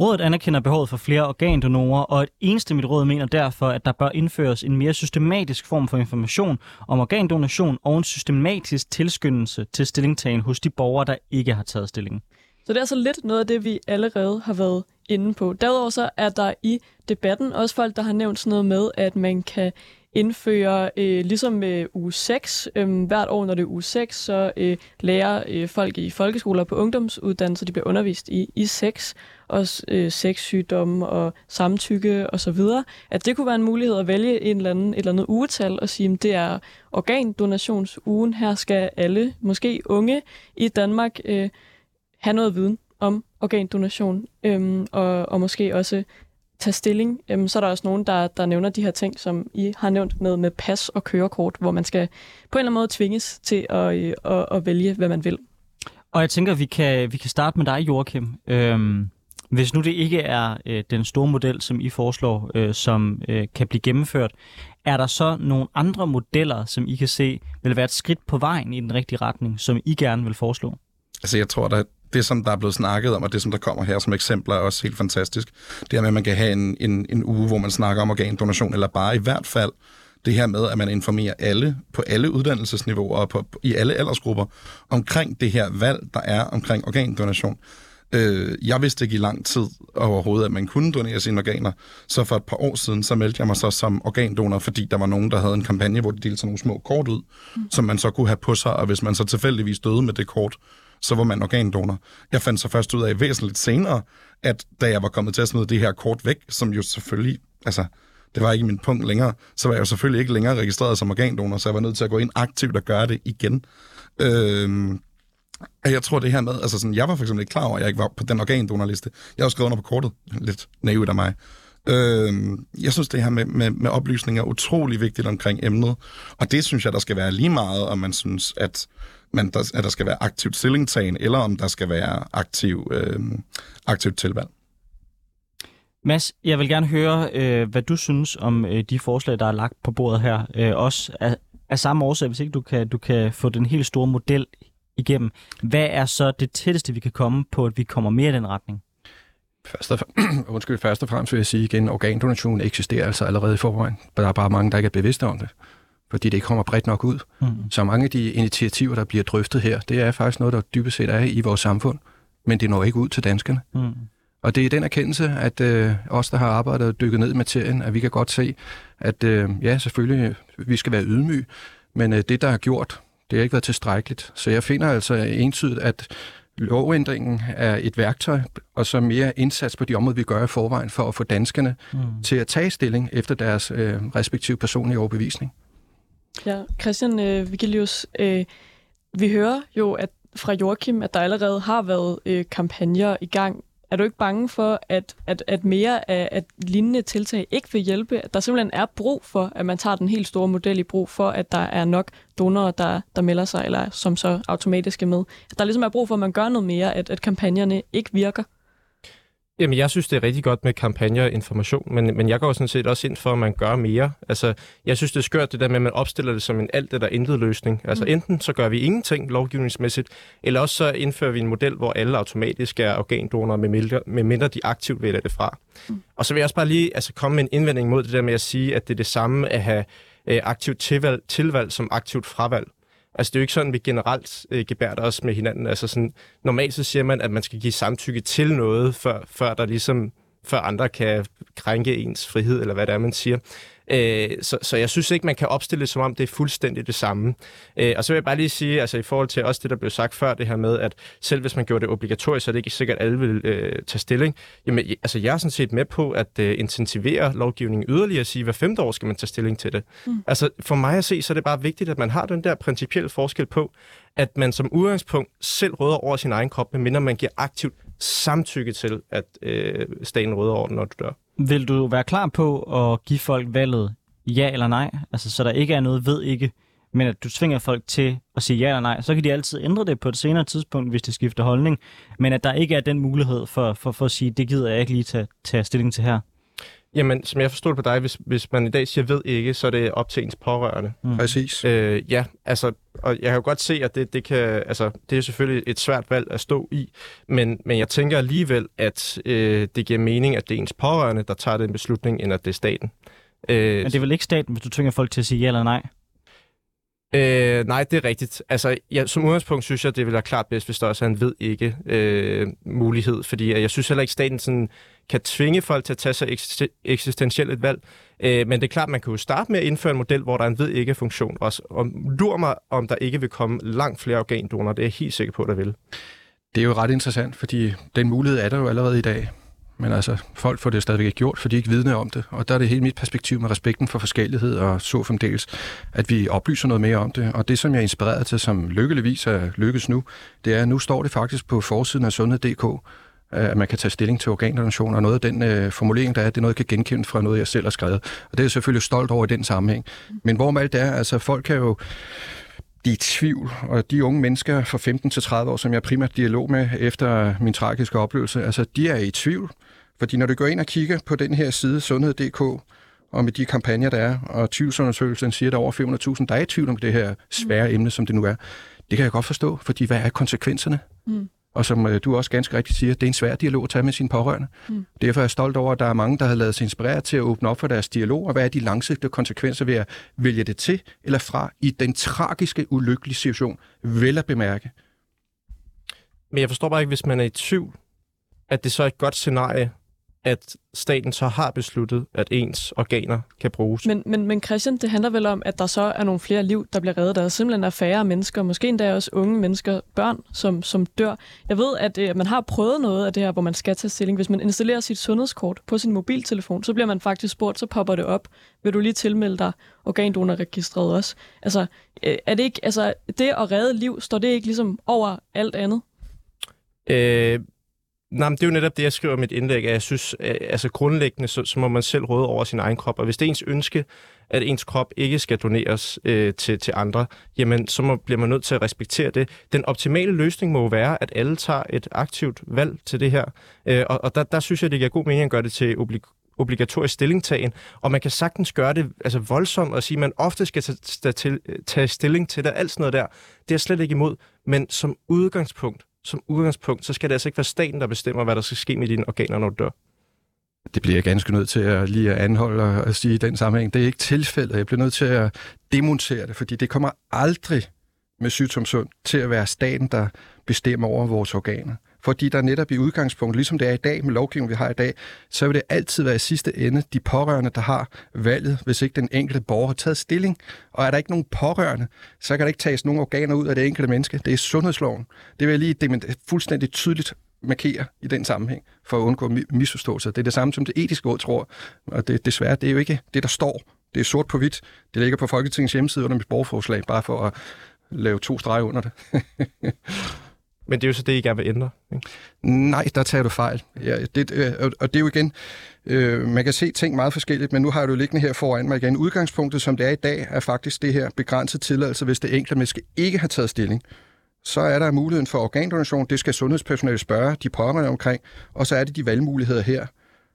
Rådet anerkender behovet for flere organdonorer, og et eneste mit råd mener derfor, at der bør indføres en mere systematisk form for information om organdonation og en systematisk tilskyndelse til stillingtagen hos de borgere, der ikke har taget stillingen. Så det er altså lidt noget af det, vi allerede har været inde på. Derudover så er der i debatten også folk, der har nævnt sådan noget med, at man kan indføre, øh, ligesom med uge 6, øh, hvert år, når det er uge 6, så øh, lærer øh, folk i folkeskoler på ungdomsuddannelser, de bliver undervist i, i sex, og øh, sexsygdomme og samtykke og så videre, at det kunne være en mulighed at vælge en eller anden, et eller andet ugetal og sige, at det er organdonationsugen. Her skal alle, måske unge i Danmark, øh, have noget viden om organdonation, øhm, og, og måske også tage stilling. Øhm, så er der også nogen, der, der nævner de her ting, som I har nævnt med, med pas og kørekort, hvor man skal på en eller anden måde tvinges til at, øh, at, at vælge, hvad man vil. Og jeg tænker, vi kan, vi kan starte med dig, Joachim. Øhm, hvis nu det ikke er øh, den store model, som I foreslår, øh, som øh, kan blive gennemført, er der så nogle andre modeller, som I kan se vil være et skridt på vejen i den rigtige retning, som I gerne vil foreslå? Altså, jeg tror, at det, som der er blevet snakket om, og det, som der kommer her som eksempler, er også helt fantastisk. Det er med, at man kan have en, en, en uge, hvor man snakker om organdonation, eller bare i hvert fald det her med, at man informerer alle på alle uddannelsesniveauer og på, i alle aldersgrupper omkring det her valg, der er omkring organdonation. Øh, jeg vidste ikke i lang tid overhovedet, at man kunne donere sine organer. Så for et par år siden, så meldte jeg mig så som organdonor, fordi der var nogen, der havde en kampagne, hvor de delte sådan nogle små kort ud, mm. som man så kunne have på sig, og hvis man så tilfældigvis døde med det kort, så var man organdonor. Jeg fandt så først ud af væsentligt senere, at da jeg var kommet til at smide det her kort væk, som jo selvfølgelig, altså, det var ikke min punkt længere, så var jeg jo selvfølgelig ikke længere registreret som organdonor, så jeg var nødt til at gå ind aktivt og gøre det igen. Øhm, jeg tror det her med, altså sådan, jeg var for eksempel ikke klar over, at jeg ikke var på den organdonorliste. Jeg har skrevet under på kortet, lidt naivt af mig. Øhm, jeg synes, det her med, med, med oplysning er utrolig vigtigt omkring emnet, og det synes jeg, der skal være lige meget, om man synes, at men der, at der skal være aktivt stillingtagen, eller om der skal være aktiv, øh, aktivt tilvalg. Mads, jeg vil gerne høre, øh, hvad du synes om øh, de forslag, der er lagt på bordet her. Øh, også af, af samme årsag, hvis ikke du kan, du kan få den helt store model igennem. Hvad er så det tætteste, vi kan komme på, at vi kommer mere i den retning? Først og, undskyld, først og fremmest vil jeg sige igen, organdonation eksisterer altså allerede i forvejen. Der er bare mange, der ikke er bevidste om det fordi det ikke kommer bredt nok ud. Mm. Så mange af de initiativer, der bliver drøftet her, det er faktisk noget, der dybest set er i vores samfund, men det når ikke ud til danskerne. Mm. Og det er den erkendelse, at øh, os, der har arbejdet og dykket ned i materien, at vi kan godt se, at øh, ja, selvfølgelig, vi skal være ydmyge, men øh, det, der er gjort, det har ikke været tilstrækkeligt. Så jeg finder altså entydigt, at lovændringen er et værktøj, og så mere indsats på de områder, vi gør i forvejen, for at få danskerne mm. til at tage stilling efter deres øh, respektive personlige overbevisning. Ja, Christian øh, Vigilius, øh, vi hører jo at fra Joachim, at der allerede har været øh, kampagner i gang. Er du ikke bange for, at, at, at mere af at lignende tiltag ikke vil hjælpe? At der simpelthen er brug for, at man tager den helt store model i brug for, at der er nok donorer, der, der melder sig, eller som så automatisk er med. At der ligesom er brug for, at man gør noget mere, at, at kampagnerne ikke virker? Jamen, jeg synes, det er rigtig godt med kampagner og information, men, men jeg går sådan set også ind for, at man gør mere. Altså, jeg synes, det er skørt det der med, at man opstiller det som en alt eller intet løsning. Altså, mm. enten så gør vi ingenting lovgivningsmæssigt, eller også så indfører vi en model, hvor alle automatisk er organdonorer, med mindre, med mindre de aktivt vælger det fra. Mm. Og så vil jeg også bare lige altså, komme med en indvending mod det der med at sige, at det er det samme at have øh, aktivt tilvalg, tilvalg som aktivt fravalg. Altså, det er jo ikke sådan, vi generelt øh, gebærder os med hinanden. Altså, sådan, normalt så siger man, at man skal give samtykke til noget, før, før der ligesom før andre kan krænke ens frihed, eller hvad det er, man siger. Øh, så, så jeg synes ikke, man kan opstille det, som om det er fuldstændig det samme. Øh, og så vil jeg bare lige sige, altså i forhold til også det, der blev sagt før, det her med, at selv hvis man gjorde det obligatorisk, så er det ikke sikkert, at alle vil øh, tage stilling. Jamen, altså jeg er sådan set med på at øh, intensivere lovgivningen yderligere og sige, hver femte år skal man tage stilling til det. Mm. Altså for mig at se, så er det bare vigtigt, at man har den der principielle forskel på, at man som udgangspunkt selv råder over sin egen krop, medmindre man giver aktivt samtykke til, at øh, staten råder over den, når du dør. Vil du være klar på at give folk valget ja eller nej? Altså, så der ikke er noget ved ikke, men at du tvinger folk til at sige ja eller nej. Så kan de altid ændre det på et senere tidspunkt, hvis de skifter holdning. Men at der ikke er den mulighed for, for, for at sige, det gider jeg ikke lige tage, tage stilling til her. Jamen, som jeg forstår det på dig, hvis, hvis man i dag siger ved ikke, så er det op til ens pårørende. Mm. Præcis. Øh, ja, altså, og jeg kan jo godt se, at det, det, kan, altså, det er selvfølgelig et svært valg at stå i, men, men jeg tænker alligevel, at øh, det giver mening, at det er ens pårørende, der tager den beslutning, end at det er staten. Øh, men det er vel ikke staten, hvis du tvinger folk til at sige ja eller nej? Øh, nej, det er rigtigt. Altså, ja, som udgangspunkt synes jeg, det vil være klart bedst, hvis der også er en ved ikke øh, mulighed, fordi øh, jeg synes heller ikke, staten sådan, kan tvinge folk til at tage sig eksistentielt et valg. Øh, men det er klart, man kan jo starte med at indføre en model, hvor der er en ved ikke funktion også. Og lur mig, om der ikke vil komme langt flere organdonorer. Det er jeg helt sikker på, der vil. Det er jo ret interessant, fordi den mulighed er der jo allerede i dag. Men altså, folk får det stadigvæk ikke gjort, fordi de ikke vidne om det. Og der er det hele mit perspektiv med respekten for forskellighed og så fremdeles, at vi oplyser noget mere om det. Og det, som jeg er inspireret til, som lykkeligvis er lykkes nu, det er, at nu står det faktisk på forsiden af sundhed.dk, øh, at man kan tage stilling til organdonation, og noget af den øh, formulering, der er, det er noget, jeg kan genkende fra noget, jeg selv har skrevet. Og det er jeg selvfølgelig stolt over i den sammenhæng. Men hvorom alt det er, altså folk kan jo de i tvivl, og de unge mennesker fra 15 til 30 år, som jeg primært dialog med efter min tragiske oplevelse, altså de er i tvivl. Fordi når du går ind og kigger på den her side, sundhed.dk, og med de kampagner, der er, og tvivlsundersøgelsen siger, at der er over 400.000, der er i tvivl om det her svære mm. emne, som det nu er. Det kan jeg godt forstå, fordi hvad er konsekvenserne? Mm. Og som øh, du også ganske rigtigt siger, det er en svær dialog at tage med sine pårørende. Mm. Derfor er jeg stolt over, at der er mange, der har lavet sig inspirere til at åbne op for deres dialog, og hvad er de langsigtede konsekvenser ved at vælge det til eller fra i den tragiske, ulykkelige situation, vel at bemærke. Men jeg forstår bare ikke, hvis man er i tvivl, at det så er et godt scenarie at staten så har besluttet, at ens organer kan bruges. Men, men, men Christian, det handler vel om, at der så er nogle flere liv, der bliver reddet. Der er simpelthen er færre mennesker, måske endda også unge mennesker, børn, som, som dør. Jeg ved, at øh, man har prøvet noget af det her, hvor man skal tage stilling. Hvis man installerer sit sundhedskort på sin mobiltelefon, så bliver man faktisk spurgt, så popper det op. Vil du lige tilmelde dig organdonorregistret også? Altså, øh, er det ikke, altså, det at redde liv, står det ikke ligesom over alt andet? Øh, Nej, men det er jo netop det, jeg skriver i mit indlæg, at jeg synes, at, altså grundlæggende, så, så må man selv råde over sin egen krop. Og hvis det er ens ønske, at ens krop ikke skal doneres øh, til, til andre, jamen så må, bliver man nødt til at respektere det. Den optimale løsning må jo være, at alle tager et aktivt valg til det her. Øh, og og der, der synes jeg, det giver god mening at gøre det til oblig- obligatorisk stillingtagen, og man kan sagtens gøre det altså voldsomt og sige, at man ofte skal tage, tage, øh, tage stilling til det, alt sådan noget der. Det er jeg slet ikke imod, men som udgangspunkt, som udgangspunkt, så skal det altså ikke være staten, der bestemmer, hvad der skal ske med dine organer, når du dør. Det bliver jeg ganske nødt til at lige at anholde og sige i den sammenhæng. Det er ikke tilfældet. Jeg bliver nødt til at demontere det, fordi det kommer aldrig med sygdomssund til at være staten, der bestemmer over vores organer fordi der netop i udgangspunkt, ligesom det er i dag med lovgivningen, vi har i dag, så vil det altid være i sidste ende de pårørende, der har valget, hvis ikke den enkelte borger har taget stilling. Og er der ikke nogen pårørende, så kan der ikke tages nogen organer ud af det enkelte menneske. Det er sundhedsloven. Det vil jeg lige det fuldstændig tydeligt markere i den sammenhæng, for at undgå misforståelser. Det er det samme, som det etiske råd tror, og det, desværre, det er jo ikke det, der står. Det er sort på hvidt. Det ligger på Folketingets hjemmeside under mit borgerforslag, bare for at lave to streger under det. Men det er jo så det, I gerne vil ændre, ikke? Nej, der tager du fejl. Ja, det, øh, og det er jo igen, øh, man kan se ting meget forskelligt, men nu har du liggende her foran mig igen. Udgangspunktet, som det er i dag, er faktisk det her begrænset tilladelse, hvis det enkelte menneske ikke har taget stilling. Så er der muligheden for organdonation, det skal sundhedspersonale spørge de pårørende omkring, og så er det de valgmuligheder her.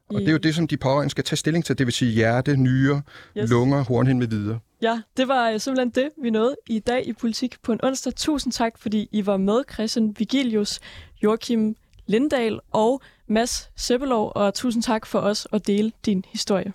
Og det er jo det, som de pårørende skal tage stilling til, det vil sige hjerte, nyre, yes. lunger, hornhind med videre. Ja, det var øh, simpelthen det, vi nåede i dag i Politik på en onsdag. Tusind tak, fordi I var med, Christian Vigilius, Joachim Lindahl og Mads Seppelov, og tusind tak for os at dele din historie.